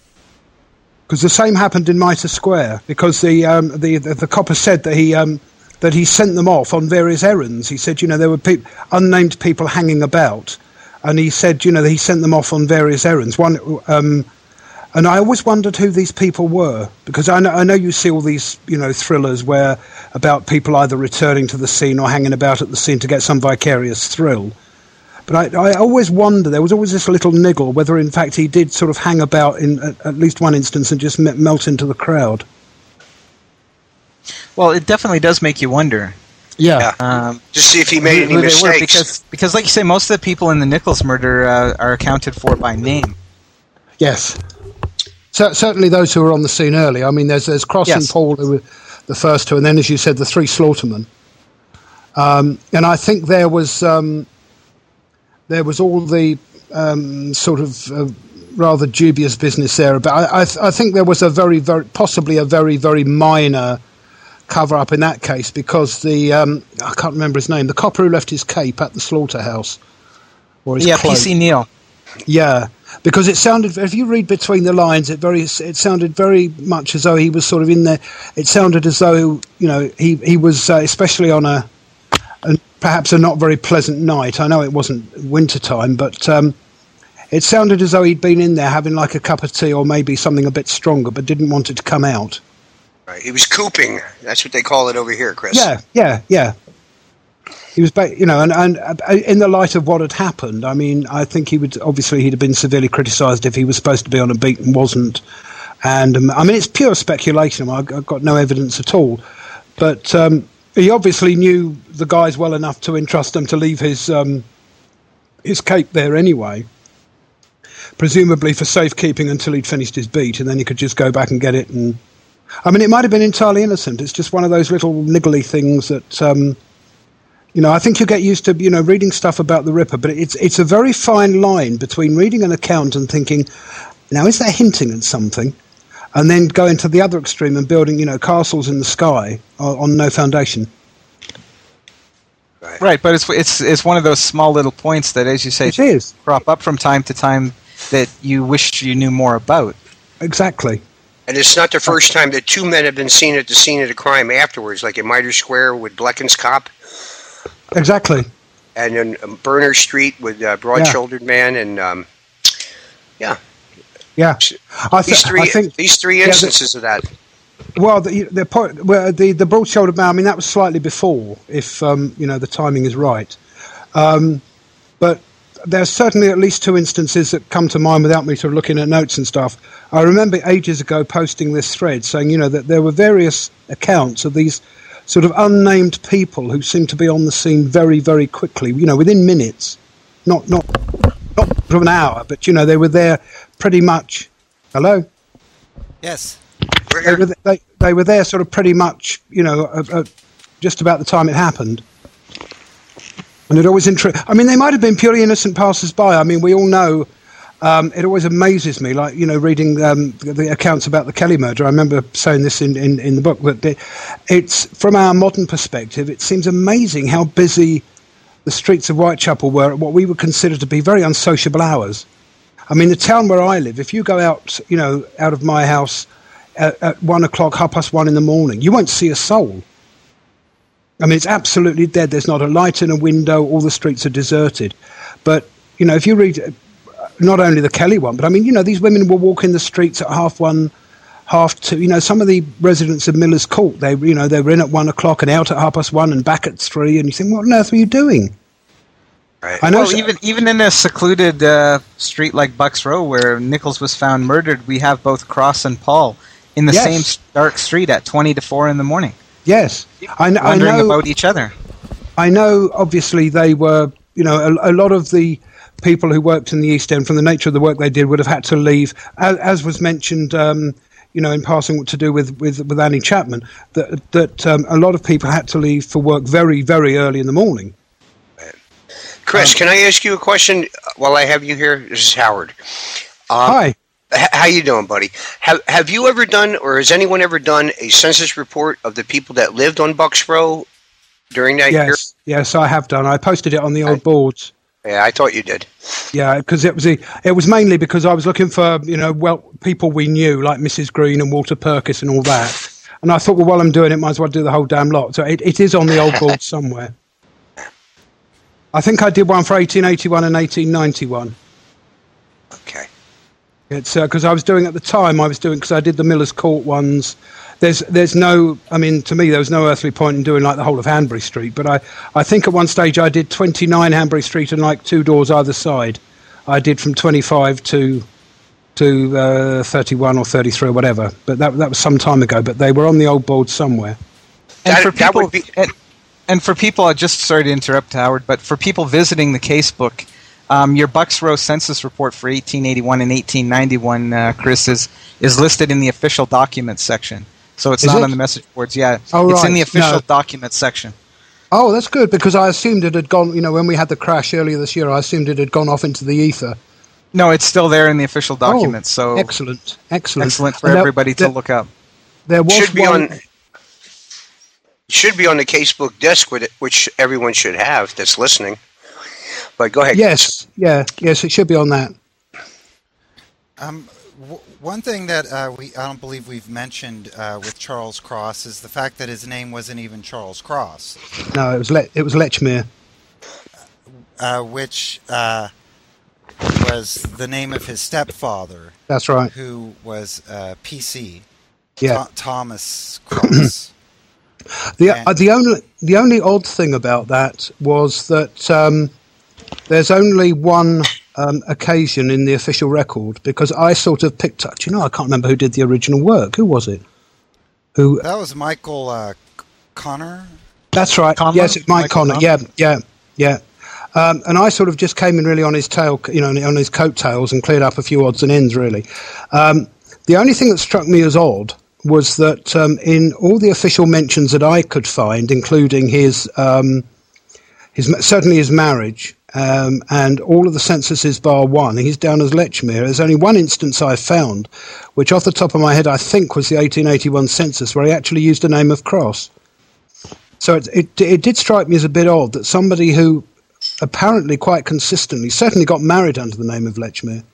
Because the same happened in Mitre Square. Because the um, the, the the copper said that he um, that he sent them off on various errands. He said, you know, there were peop unnamed people hanging about, and he said, you know, he sent them off on various errands. One. Um, and I always wondered who these people were because I know, I know you see all these you know thrillers where about people either returning to the scene or hanging about at the scene to get some vicarious thrill. But I, I always wonder there was always this little niggle whether in fact he did sort of hang about in at, at least one instance and just me- melt into the crowd. well, it definitely does make you wonder. Yeah, Um, Just see if he made who- any who were, mistakes. because, because, like you say, most of the people in the Nichols murder uh, are accounted for by name. yes. So, certainly those who were on the scene early. I mean, there's there's Cross and Paul who were the first two, and then as you said, the three Slaughtermen. Um, and I think there was um, there was all the um, sort of uh, rather dubious business there. But I, I, th- I think there was a very, very possibly a very, very minor cover up in that case because the um, I can't remember his name, the copper who left his cape at the slaughterhouse, or his Yeah, cloak. PC Neil. Yeah, because it sounded. If you read between the lines, it very. It sounded very much as though he was sort of in there. It sounded as though you know he he was uh, especially on a perhaps a not very pleasant night. I know it wasn't winter time, but um, it sounded as though he'd been in there having like a cup of tea or maybe something a bit stronger, but didn't want it to come out. Right. He was cooping. That's what they call it over here, Chris. Yeah, yeah, yeah. He was, ba- you know, and, and uh, in the light of what had happened, I mean, I think he would obviously he'd have been severely criticised if he was supposed to be on a beat and wasn't. And um, I mean, it's pure speculation. I've, I've got no evidence at all, but um, he obviously knew the guys well enough to entrust them to leave his um, his cape there anyway. Presumably for safekeeping until he'd finished his beat, and then he could just go back and get it. And I mean, it might have been entirely innocent. It's just one of those little niggly things that. Um, you know, I think you get used to you know reading stuff about the Ripper, but it's it's a very fine line between reading an account and thinking, now is that hinting at something, and then going to the other extreme and building you know castles in the sky on, on no foundation. Right, right, but it's it's it's one of those small little points that, as you say, It is. crop up from time to time that you wish you knew more about. exactly. And it's not the first time that two men have been seen at the scene of the crime afterwards, like in Mitre Square with Blenkingsop, Exactly. and in um, Berner Street with uh, broad-shouldered man, and um, yeah, Yeah. I, th- these three I think these three yeah, the- instances of that. Well, the the point, well, the the broad-shouldered man. I mean, that was slightly before, if um, you know the timing is right. Um, but there's certainly at least two instances that come to mind without me sort of looking at notes and stuff. I remember ages ago posting this thread saying, you know, that there were various accounts of these sort of unnamed people who seemed to be on the scene very, very quickly. You know, within minutes, not not not from an hour, but you know, they were there pretty much. Hello. Yes. They were, they, they were there sort of pretty much, you know, uh, uh, just about the time it happened. And it always inter- I mean, they might have been purely innocent passers-by. I mean, we all know. Um, it always amazes me, like you know, reading um, the, the accounts about the Kelly murder. I remember saying this in, in, in the book that it's from our modern perspective. It seems amazing how busy the streets of Whitechapel were at what we would consider to be very unsociable hours. I mean, the town where I live, if you go out, you know, out of my house at, at one o'clock, half past one in the morning, you won't see a soul. I mean, it's absolutely dead. There's not a light in a window. All the streets are deserted. But, you know, if you read uh, not only the Kelly one, but I mean, you know, these women were walking the streets at half one, half two. You know, some of the residents of Miller's Court, they, you know, they were in at one o'clock and out at half past one and back at three. And you think, what on earth were you doing? Right. I know. Well, so- even even in a secluded uh, street like Bucks Row, where Nichols was found murdered, we have both Cross and Paul in the Yes. same dark street at twenty to four in the morning, yes, I, kn- I wondering know. about each other. I know, obviously, they were, you know, a, a lot of the people who worked in the East End, from the nature of the work they did, would have had to leave, as, as was mentioned, um, you know, in passing, what to do with, with, with Annie Chapman, that, that um, a lot of people had to leave for work very, very early in the morning. Chris, um, can I ask you a question while I have you here? This is Howard. Um, Hi. H- how you doing, buddy? Have Have you ever done, or has anyone ever done a census report of the people that lived on Bucks Row during that year? Yes, yes, I have done. I posted it on the old Right. boards. Yeah, I thought you did. Yeah, because it was a, it was mainly because I was looking for you know well people we knew like Mrs Green and Walter Purkiss and all that, and I thought well while I'm doing it might as well do the whole damn lot. So it, it is on the old board somewhere. I think I did one for 1881 and 1891. Okay. It's because I was doing at the time. I was doing because I did the Miller's Court ones. There's there's no. I mean, to me, there was no earthly point in doing like the whole of Hanbury Street. But I I think at one stage I did 29 Hanbury Street and like two doors either side. I did from 25 to to uh, 31 or 33 or whatever. But that that was some time ago. But they were on the old board somewhere. And That- for that people, would be- and, and for people, I just sorry to interrupt, Howard, but for people visiting the casebook, um, your Bucks Row census report for 1881 and 1891, uh, Chris, is is listed in the official documents section. So it's Is not it? on the message boards. Yeah, Oh, it's in the official No. documents section. Oh, that's good because I assumed it had gone. You know, when we had the crash earlier this year, I assumed it had gone off into the ether. No, it's still there in the official documents. so Oh, excellent, excellent, excellent for And there- everybody to look up. There was should be one. on. Should be on the casebook desk with it, which everyone should have that's listening. But go ahead. Yes, yeah, yes, it should be on that. Um, w- one thing that uh, we I don't believe we've mentioned uh, with Charles Cross is the fact that his name wasn't even Charles Cross, No, it was Le- it was Lechmere. uh, which uh, was the name of his stepfather, That's right. who was uh, PC Yeah. Tho- Thomas Cross. The And- uh, the only the only odd thing about that was that um, there's only one um, occasion in the official record because I sort of picked up. You know, I can't remember who did the original work. Who was it? Who? that was Michael uh, Connor. That's right. Conlon? Yes, it's Mike Michael Connor. Conlon? Yeah, yeah, yeah. Um, and I sort of just came in really on his tail, you know, on his coattails and cleared up a few odds and ends, really. Um, the only thing that struck me as odd was that um, in all the official mentions that I could find, including his, um, his certainly his marriage, um, and all of the censuses bar one, he's down as Lechmere. There's only one instance I found, which off the top of my head I think was the 1881 census, where he actually used the name of Cross. So it, it, it did strike me as a bit odd that somebody who apparently quite consistently, certainly got married under the name of Lechmere,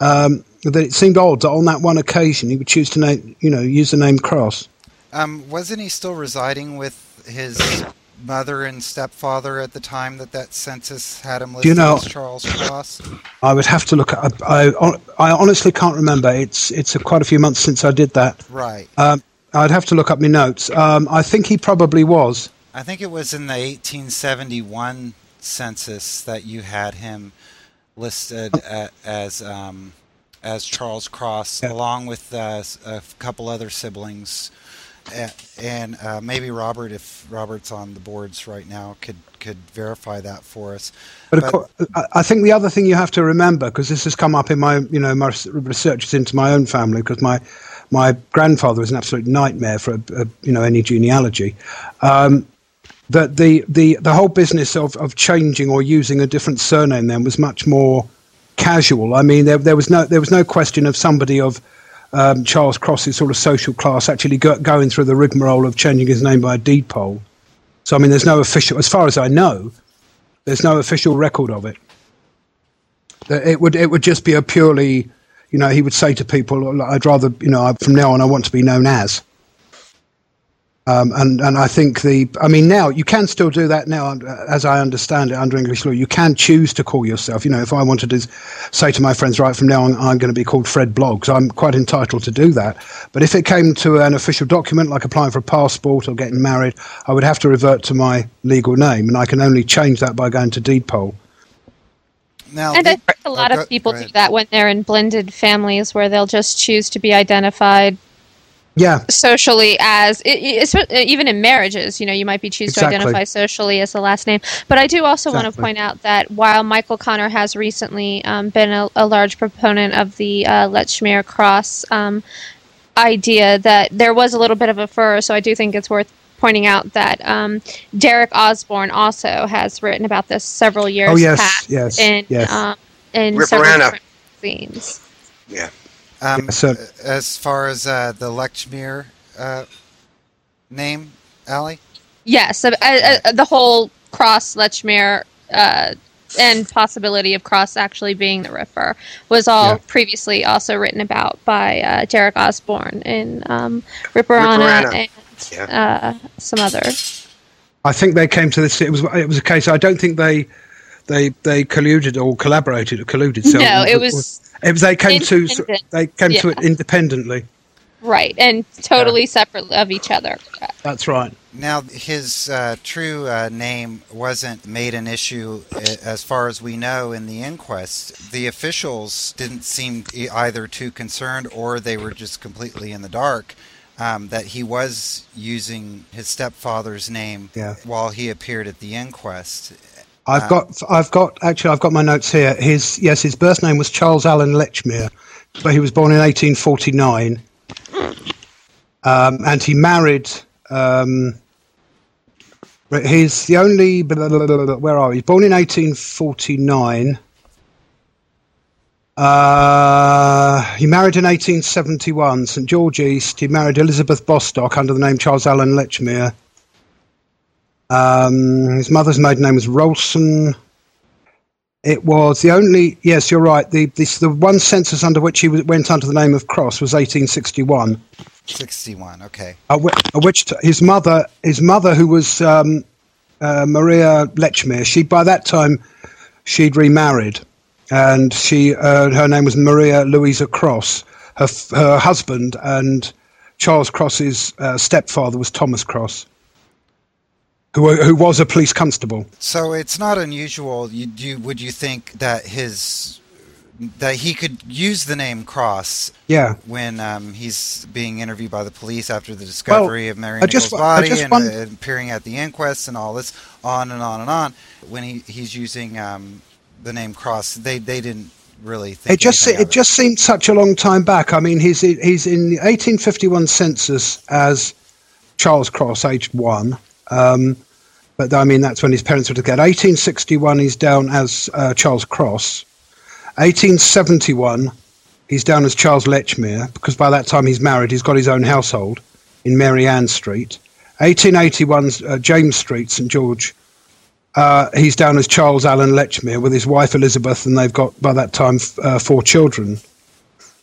um, that it seemed odd that on that one occasion he would choose to name, you know, use the name Cross. Um, wasn't he still residing with his mother and stepfather at the time that that census had him listed you know- as Charles Cross? I would have to look. At, I, I I honestly can't remember. It's it's a quite a few months since I did that. Right. Um, I'd have to look up my notes. Um, I think he probably was. I think it was in the 1871 census that you had him listed a, as um, as Charles Cross, Yeah. along with uh, a couple other siblings, A- and uh, maybe Robert, if Robert's on the boards right now, could could verify that for us. But, of course, I, think the other thing you have to remember, because this has come up in my, you know, my res- researches into my own family, because my my grandfather was an absolute nightmare for, uh, you know, any genealogy. Um, that the, the, the whole business of, of changing or using a different surname then was much more casual. I mean, there, there was no there was no question of somebody of um, Charles Cross's sort of social class actually go, going through the rigmarole of changing his name by a deed poll. So I mean, there's no official, as far as I know, there's no official record of it. It would it would just be a purely, you know, he would say to people, "I'd rather, you know, from now on, I want to be known as." Um, and and I think the, I mean, now you can still do that now, uh, as I understand it under English law. You can choose to call yourself. You know, if I wanted to say to my friends, right from now on, I'm going to be called Fred Bloggs, I'm quite entitled to do that. But if it came to an official document, like applying for a passport or getting married, I would have to revert to my legal name, and I can only change that by going to deed poll. Now, And I think a lot oh, go- of people do that when they're in blended families where they'll just choose to be identified Yeah, socially as i- i- even in marriages you know you might be choose Exactly. to identify socially as the last name but i do also want to point out that while michael connor has recently um, been a, a large proponent of the uh, Lechmere cross um, idea that there was a little bit of a fur so i do think it's worth pointing out that um, derek osborne also has written about this several years Oh, yes, past yes, in, yes. um, in Ripperana. several different magazines Yeah. Um, Yeah, so- as far as uh, the Lechmere uh, name, Allie? Yes, uh, uh, uh, the whole cross Lechmere uh, and possibility of cross actually being the Ripper was all Yeah. previously also written about by uh, Derek Osborne in um, Ripperana, Ripperana. and uh, some others. I think they came to this. It was it was a case. I don't think they they they colluded or collaborated or colluded. So no, it was it was they came to they came to it independently. right and totally separate of each other. That's right. Now, his uh, true uh, name wasn't made an issue, uh, as far as we know, in the inquest. The officials didn't seem e- either too concerned or they were just completely in the dark um, that he was using his stepfather's name Yeah. while he appeared at the inquest. I've Uh, got I've got actually I've got my notes here. His yes, his birth name was Charles Allen Lechmere, but he was born in 1849, um, and he married. Um, he's the only. blah, blah, blah, Where are we? He's born in 1849. Uh, he married in 1871, St George East. He married Elizabeth Bostock under the name Charles Allen Lechmere. Um, his mother's maiden name was Roulson. It was the only. Yes, you're right. The this, the one census under which he went under the name of Cross was 1861. 61, okay. At which, at which t- his mother, his mother, who was um, uh, Maria Lechmere, she by that time she'd remarried, and she uh, her name was Maria Louisa Cross. Her her husband and Charles Cross's uh, stepfather was Thomas Cross, who who was a police constable. So it's not unusual. You, you would you think that his that he could use the name Cross Yeah. when um, he's being interviewed by the police after the discovery of Mary Nichols' body and, uh, appearing at the inquest and all this, on and on and on. When he, he's using um, the name Cross, they they didn't really think It just anything it just seemed such a long time back. I mean, he's he's in the 1851 census as Charles Cross, aged one. Um, but I mean, that's when his parents were together. 1861, he's down as uh, Charles Cross. 1871, he's down as Charles Lechmere because by that time he's married. He's got his own household in Mary Ann Street. 1881, uh, James Street, St George. Uh, he's down as Charles Allen Lechmere with his wife Elizabeth, and they've got by that time f- uh, four children.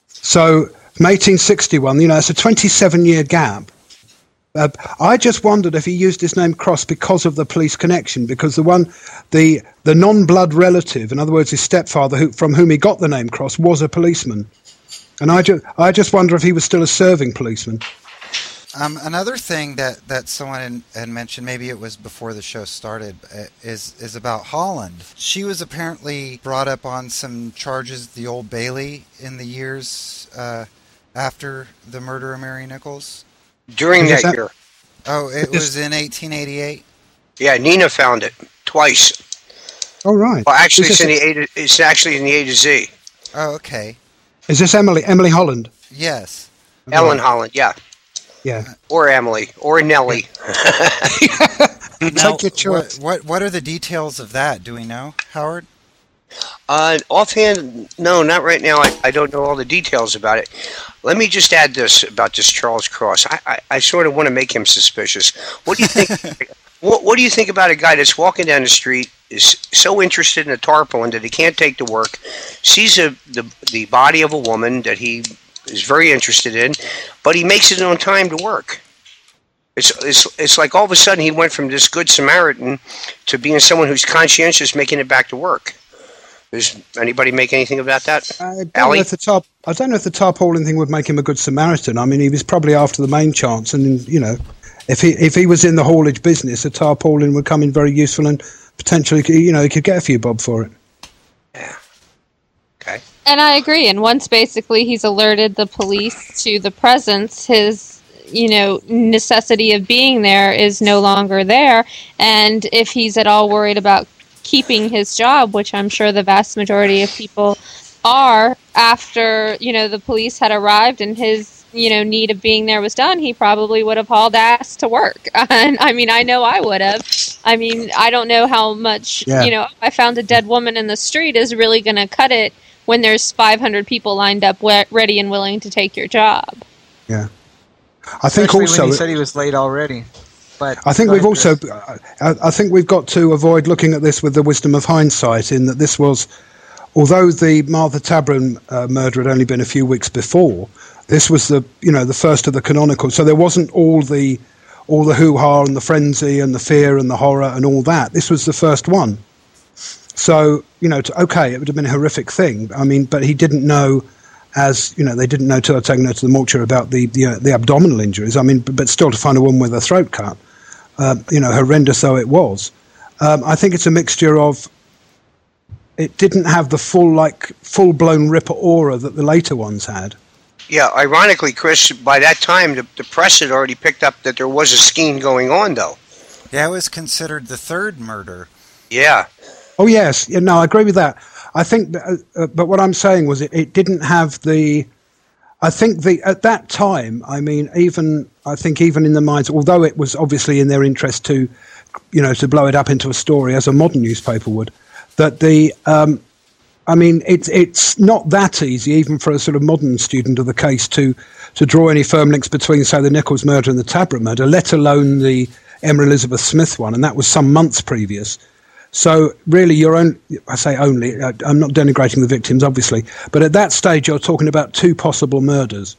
So from 1861, you know, it's a 27 year gap. Uh, I just wondered if he used his name Cross because of the police connection, because the one, the the non-blood relative, in other words, his stepfather, who, from whom he got the name Cross, was a policeman, and I just I just wonder if he was still a serving policeman. Um, another thing that, that someone had mentioned, maybe it was before the show started, uh, is is about Holland. She was apparently brought up on some charges the Old Bailey in the years uh, after the murder of Mary Nichols. During that, that- year. Oh, it was in 1888. Yeah, Nina found it twice. Oh right. Well, actually, it's this, in the A to, it's actually in the A to Z. Oh, okay. is this Emily Emily Holland? Yes. Ellen Holland, yeah, Yeah. or Emily, or Nellie. Take your choice. What, what what are the details of that? Do we know, Howard? Uh, offhand, no, not right now. I, I don't know all the details about it. Let me just add this about this Charles Cross. I, I, I sort of want to make him suspicious. What do you think? what, what do you think about a guy that's walking down the street is so interested in a tarpaulin that he can't take to work, sees a, the the body of a woman that he is very interested in, but he makes it on time to work. It's, it's, it's like all of a sudden he went from this good Samaritan to being someone who's conscientious, making it back to work. Does anybody make anything about that? I don't, Ally? know if the tar- I don't know if the tarpaulin thing would make him a good Samaritan. I mean, he was probably after the main chance, and you know, if he if he was in the haulage business, a tarpaulin would come in very useful, and potentially, you know, he could get a few bob for it. Yeah. Okay. And I agree. And once basically he's alerted the police to the presence, his you know necessity of being there is no longer there. And if he's at all worried about keeping his job, which I'm sure the vast majority of people are, after you know the police had arrived and his you know need of being there was done, he probably would have hauled ass to work. And I mean, I know I would have. I mean, I don't know how much Yeah. you know. I found a dead woman in the street is really going to cut it when there's 500 people lined up we- ready and willing to take your job. Yeah. I think Especially also when he said he was late already. But I think we've also, I, I think we've got to avoid looking at this with the wisdom of hindsight. In that this was, although the Martha Tabram uh, murder had only been a few weeks before, this was the you know the first of the canonical. So there wasn't all the all the hoo ha and the frenzy and the fear and the horror and all that. This was the first one. So you know, to, okay, it would have been a horrific thing. I mean, but he didn't know. As you know, they didn't know till I'd taken her to the mortuary about the the, uh, the abdominal injuries. I mean, but, but still, to find a woman with a throat cut, um, you know, horrendous though it was. Um, I think it's a mixture of. It didn't have the full, like, full blown Ripper aura that the later ones had. Yeah, ironically, Chris, by that time, the, the press had already picked up that there was a scheme going on, though. Yeah, it was considered the third murder. Yeah. Oh yes, yeah, no, I agree with that. I think, that, uh, uh, but what I'm saying was it, it didn't have the. I think the at that time, I mean, even I think even in the minds, although it was obviously in their interest to, you know, to blow it up into a story as a modern newspaper would, that the. Um, I mean, it's it's not that easy, even for a sort of modern student of the case, to to draw any firm links between, say, the Nichols murder and the Tabram murder, let alone the Emma Elizabeth Smith one, and that was some months previous. So really, your own, I say only, I'm not denigrating the victims, obviously, but at that stage, you're talking about two possible murders,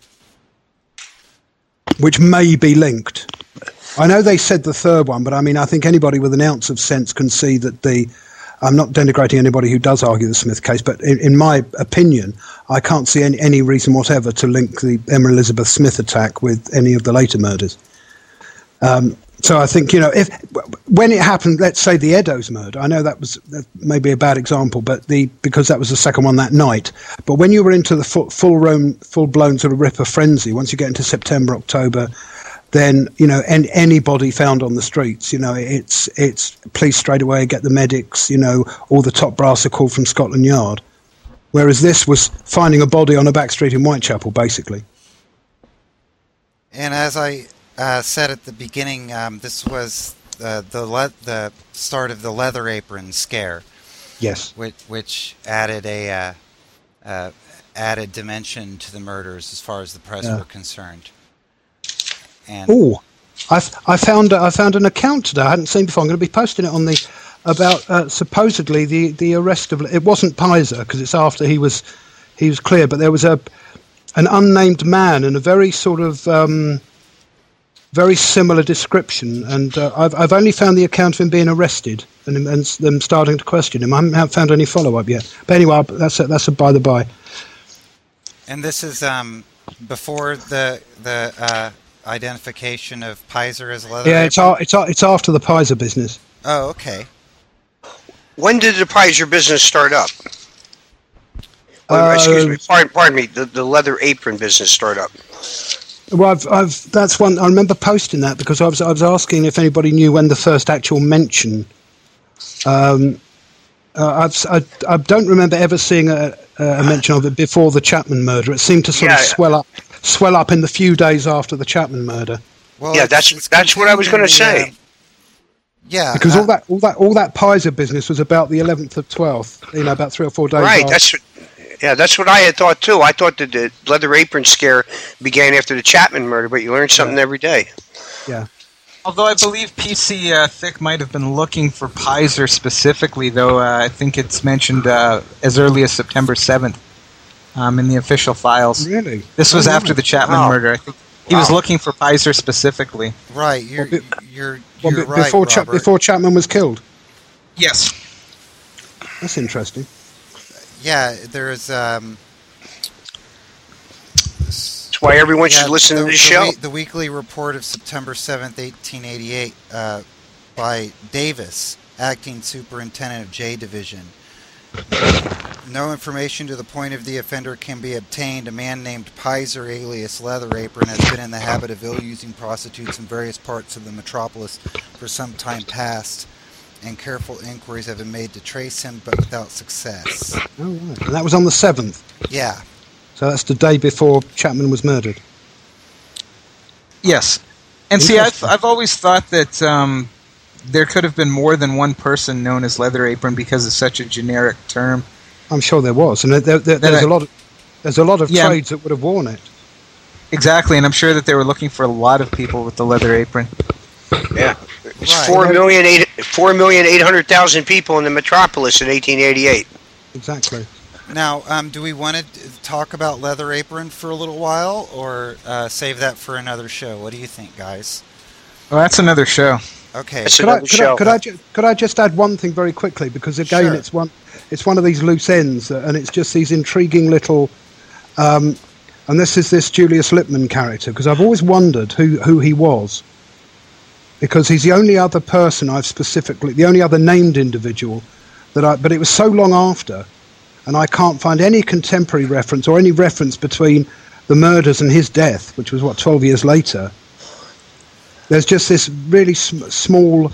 which may be linked. I know they said the third one, but I mean, I think anybody with an ounce of sense can see that the. I'm not denigrating anybody who does argue the Smith case, but in, in my opinion, I can't see any, any reason whatever to link the Emma Elizabeth Smith attack with any of the later murders. Um, so I think you know if when it happened, let's say the Eddowes murder. I know that was that may a bad example, but the because that was the second one that night. But when you were into the full full roam, full blown sort of ripper frenzy, once you get into September, October, then you know and anybody found on the streets, you know it's it's police straight away get the medics, you know all the top brass are called from Scotland Yard. Whereas this was finding a body on a back street in Whitechapel, basically. And as I uh, said at the beginning, um, this was uh, the le- the start of the leather apron scare, Yes. which, which added a uh, uh, added dimension to the murders as far as the press Yeah. were concerned. And Oh, I, I found I found an account today I hadn't seen before. I'm going to be posting it on the about uh, supposedly the, the arrest of it wasn't Pizer because it's after he was he was clear, but there was a an unnamed man and a very sort of um, very similar description. And uh, I've I've only found the account of him being arrested and, him- and them starting to question him. I haven't found any follow up yet. But anyway, that's a, that's a by the by. And this is um, before the the uh, identification of Pizer as leather. Yeah, it's Apron? a- it's a- it's after the Pizer business. Oh, okay. When did the Pizer business start up? Oh, excuse Uh, me. Pardon, pardon me. The, the leather apron business start up. Well, I've, I've that's one I remember posting that because I was I was asking if anybody knew when the first actual mention. Um, uh, I've, I, I don't remember ever seeing a, a mention of it before the Chapman murder. It seemed to sort of swell up, swell up in the few days after the Chapman murder. Well, Yeah, that's- it's that's what I was gonna say. uh, yeah, Because uh, all that all that all that Pizer business was about the 11th of 12th. You know, about three or four days. Right. after. That's yeah. That's what I had thought too. I thought that the leather apron scare began after the Chapman murder, but you learn something every day. Yeah. Although I believe PC uh, Thick might have been looking for Pizer specifically, though uh, I think it's mentioned uh, as early as September 7th um, in the official files. really. This was Oh, after the Chapman Wow. murder. I think he was looking for Pizer specifically. right. You're Well, be- you're Well, you're be- right, before Cha- before Chapman was killed. Yes. That's interesting. Yeah, there's um. That's why everyone should listen the, to this the show. we- the weekly report of September 7th, 1888, uh, by Davis, acting superintendent of J Division. No information to the point of the offender can be obtained. A man named Pizer, alias Leather Apron, has been in the habit of ill-using prostitutes in various parts of the metropolis for some time past, and careful inquiries have been made to trace him, but without success. Oh, right. And that was on the 7th. Yeah, So that's the day before Chapman was murdered. Yes. And see, I've, I've always thought that um, there could have been more than one person known as Leather Apron because it's such a generic term. I'm sure there was, and there, there, there's I- a lot of there's a lot of Yeah. trades that would have worn it. Exactly, and I'm sure that they were looking for a lot of people with the leather apron. Yeah. It's Right. four million eight four million eight hundred thousand people in the metropolis in 1888. Exactly. Now, um, do we want to talk about Leather Apron for a little while, or uh, save that for another show? What do you think, guys? Well, that's another show. Okay. That's Could I, another could, show. I, could, I ju- could I just add one thing very quickly because again Sure. it's one it's one of these loose ends uh, and it's just these intriguing little um, and this is this Julius Lippmann character because I've always wondered who who he was because he's the only other person I've specifically the only other named individual that I but it was so long after and I can't find any contemporary reference or any reference between the murders and his death which was what 12 years later. There's just this really sm- small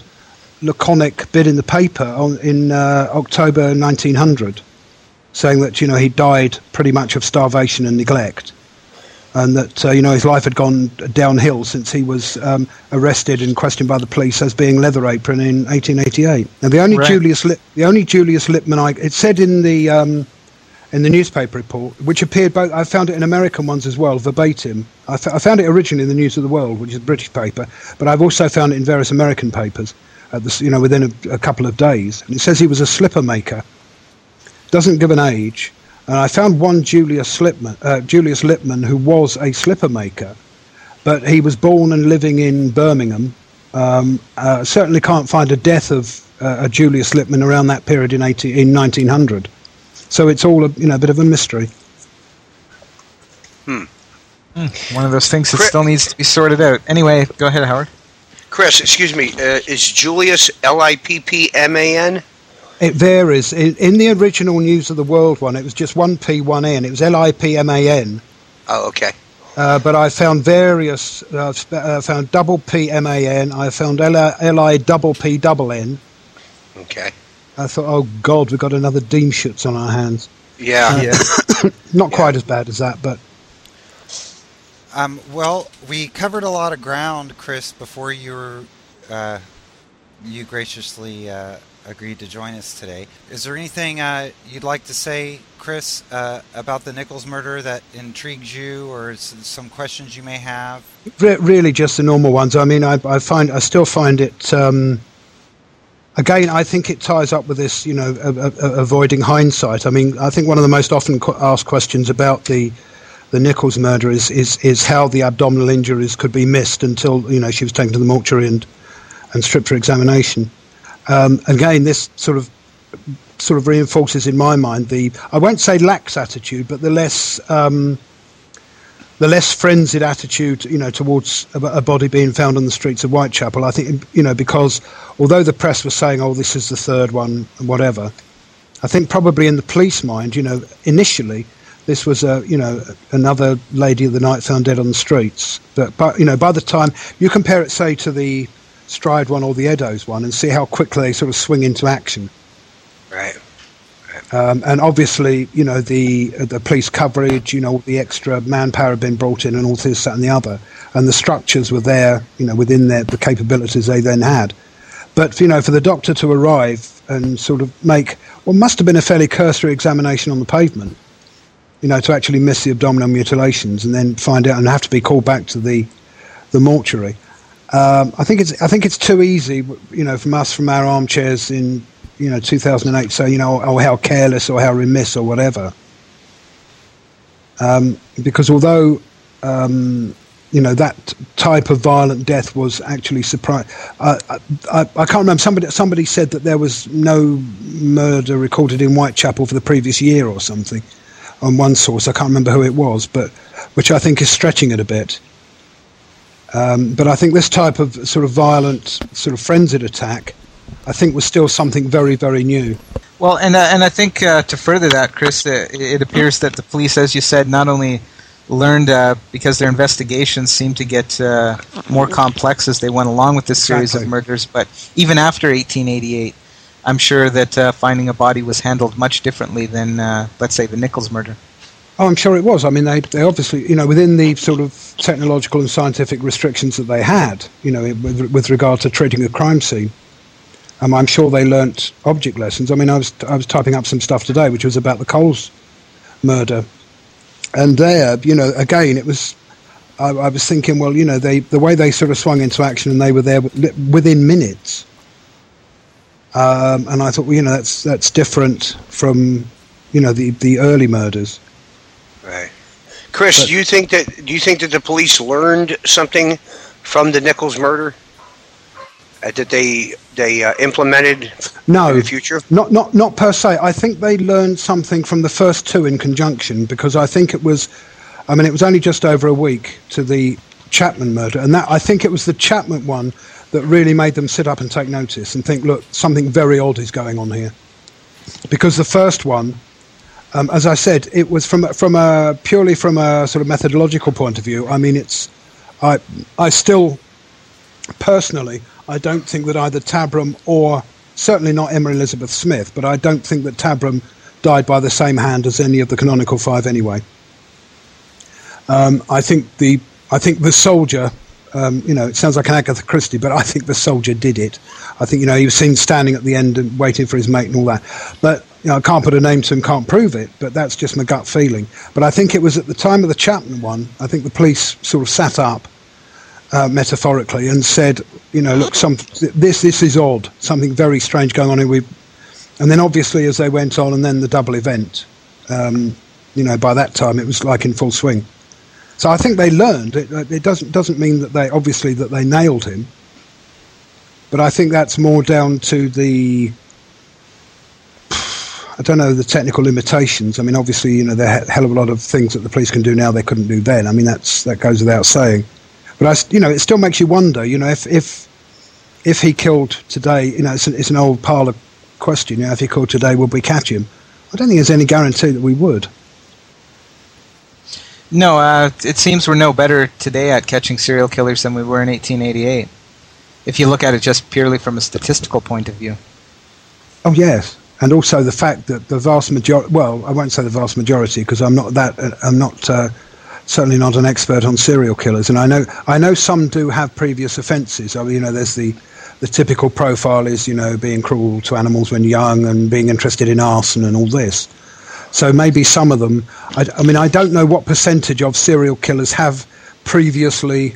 laconic bit in the paper on, in uh, October 1900 saying that you know he died pretty much of starvation and neglect and that uh, you know his life had gone downhill since he was um, arrested and questioned by the police as being leather apron in 1888 and the only Right. Julius Lip- the only Julius Lippmann I, it said in the um, in the newspaper report, which appeared both. I found it in American ones as well, verbatim. I, f- I found it originally in the News of the World, which is a British paper, but I've also found it in various American papers. At the, you know, within a, a couple of days, and it says he was a slipper maker. Doesn't give an age, and I found one Julius Lippmann, uh, Julius Lippmann, who was a slipper maker, but he was born and living in Birmingham. Um, uh, certainly can't find a death of uh, a Julius Lippmann around that period in 18, in 1900. So it's all a you know a bit of a mystery. Hmm. One of those things that Cri- still needs to be sorted out. Anyway, go ahead, Howard. Chris, excuse me, uh, is Julius L I P P M A N? It varies. In, in the original News of the World one, it was just one P, one N. It was L I P M A N. Oh, okay. Uh, but I found various. Uh, sp- uh, found double P M A N. I found L I L I double P double N. Okay. I thought, oh God, we've got another Diemschutz on our hands. Yeah. Yeah. Not quite as bad as that, but Um, well, we covered a lot of ground, Chris, before you were, uh, you graciously uh, agreed to join us today. Is there anything uh, you'd like to say, Chris, uh, about the Nichols murder that intrigues you, or some questions you may have? re- really just the normal ones. I mean, I, I find I still find it. Um, again, I think it ties up with this, you know, a, a, a- avoiding hindsight. I mean, I think one of the most often asked questions about the the Nichols murder is, is, is how the abdominal injuries could be missed until you know she was taken to the mortuary and and stripped for examination. Um, again, this sort of sort of reinforces in my mind the I won't say lax attitude, but the less um, the less frenzied attitude, you know, towards a, body being found on the streets of Whitechapel. I think, you know, because although the press was saying, "Oh, this is the third one," whatever, I think probably in the police mind, you know, initially this was a, you know, another lady of the night found dead on the streets. But, but you know, by the time you compare it, say, to the Stride one or the Eddowes one, and see how quickly they sort of swing into action. Right. Um, and obviously, you know, the the police coverage, you know, the extra manpower had been brought in and all this, that, and the other. And the structures were there, you know, within their, the capabilities they then had. But, you know, for the doctor to arrive and sort of make what must have been a fairly cursory examination on the pavement, you know, to actually miss the abdominal mutilations and then find out and have to be called back to the, the mortuary. Um, I think it's I think it's too easy, you know, from us from our armchairs in you know 2008 So you know oh how careless or how remiss or whatever um, because although um, you know that type of violent death was actually surprised. I, I, I, can't remember somebody somebody said that there was no murder recorded in Whitechapel for the previous year or something on one source I can't remember who it was but which I think is stretching it a bit um, but I think this type of sort of violent sort of frenzied attack I think was still something very, very new. Well, and uh, and I think uh, to further that, Chris, uh, it appears that the police, as you said, not only learned uh, because their investigations seemed to get uh, more complex as they went along with this series exactly. of murders, but even after 1888, I'm sure that uh, finding a body was handled much differently than, let's say, the Nichols murder. Oh, I'm sure it was. I mean, they, they obviously, you know, within the sort of technological and scientific restrictions that they had, you know, with, with regard to treating a crime scene, um, I'm sure they learnt object lessons. I mean, I was I was typing up some stuff today, which was about the Coles murder, and there, you know, again, it was. I, I was thinking, well, you know, they the way they sort of swung into action, and they were there within minutes. Um, and I thought, well, you know, that's that's different from, you know, the the early murders. Right, Chris. But, do you think that do you think that the police learned something from the Nichols murder? Uh, that they they uh, implemented no, in the future? Not not not per se. I think they learned something from the first two in conjunction because I think it was, I mean, it was only just over a week to the Chapman murder, and that I think it was the Chapman one that really made them sit up and take notice and think, look, something very odd is going on here, because the first one. Um, as I said, it was from from a purely from a sort of methodological point of view. I mean, it's I I still personally I don't think that either Tabram or certainly not Emma Elizabeth Smith, but I don't think that Tabram died by the same hand as any of the canonical five anyway. Um, I think the I think the soldier, um, you know, it sounds like an Agatha Christie, but I think the soldier did it. I think you know he was seen standing at the end and waiting for his mate and all that. But you know, I can't put a name to him, can't prove it, but that's just my gut feeling. But I think it was at the time of the Chapman one. I think the police sort of sat up uh, metaphorically, and said, you know, look, some, this this is odd, something very strange going on. And we, and then obviously as they went on, and then the double event, um, you know, by that time it was like in full swing. So I think they learned. It, it doesn't doesn't mean that they obviously that they nailed him, but I think that's more down to the I don't know the technical limitations. I mean, obviously, you know, there are a hell of a lot of things that the police can do now they couldn't do then. I mean, that's that goes without saying. But I, you know, it still makes you wonder. You know, if if if he killed today, you know, it's an, it's an old parlour question. You know, if he killed today, would we catch him? I don't think there's any guarantee that we would. No, uh, it seems we're no better today at catching serial killers than we were in 1888. If you look at it just purely from a statistical point of view. Oh yes, and also the fact that the vast majority. Well, I won't say the vast majority because I'm not that. Uh, I'm not. Uh, certainly not an expert on serial killers, and I know I know some do have previous offences. I mean, you know, there's the the typical profile is you know being cruel to animals when young and being interested in arson and all this. So maybe some of them. I, I mean, I don't know what percentage of serial killers have previously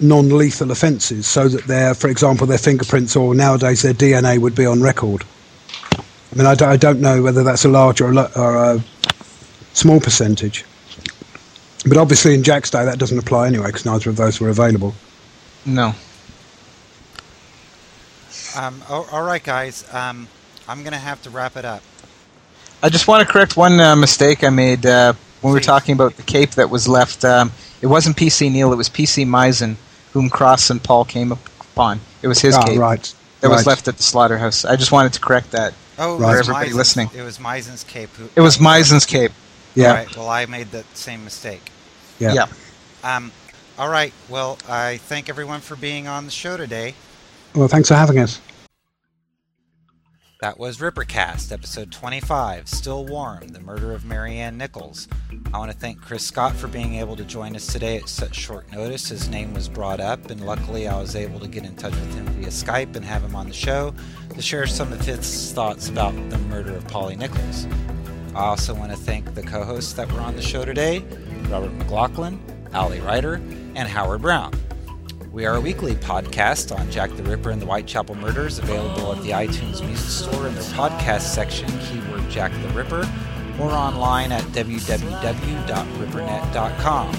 non-lethal offences, so that their, for example, their fingerprints or nowadays their DNA would be on record. I mean, I don't, I don't know whether that's a large or a, or a small percentage. But obviously, in Jack's day, that doesn't apply anyway because neither of those were available. No. Um, oh, all right, guys. Um, I'm going to have to wrap it up. I just want to correct one uh, mistake I made uh, when we were talking about the cape that was left. Um, it wasn't PC Neil, it was PC Mizen, whom Cross and Paul came upon. It was his ah, cape right. that was left at the slaughterhouse. I just wanted to correct that. Oh, Right. For everybody Mizen's- listening. It was Mizen's cape. Who, It was Mizen's cape. Yeah. All right. Well, I made that same mistake. Yeah. Yeah. Um, all right. Well, I thank everyone for being on the show today. Well, thanks for having us. That was Rippercast, episode 25, Still Warm, The Murder of Mary Ann Nichols. I want to thank Chris Scott for being able to join us today at such short notice. His name was brought up, and luckily I was able to get in touch with him via Skype and have him on the show to share some of his thoughts about the murder of Polly Nichols. I also want to thank the co hosts that were on the show today Robert McLaughlin, Ali Ryder, and Howard Brown. We are a weekly podcast on Jack the Ripper and the Whitechapel Murders, available at the iTunes Music Store in their podcast section, keyword Jack the Ripper, or online at www.rippernet.com.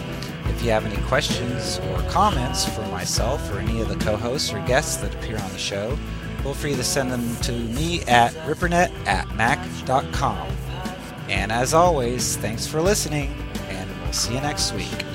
If you have any questions or comments for myself or any of the co hosts or guests that appear on the show, feel free to send them to me at rippernet at mac.com. And as always, thanks for listening, and we'll see you next week.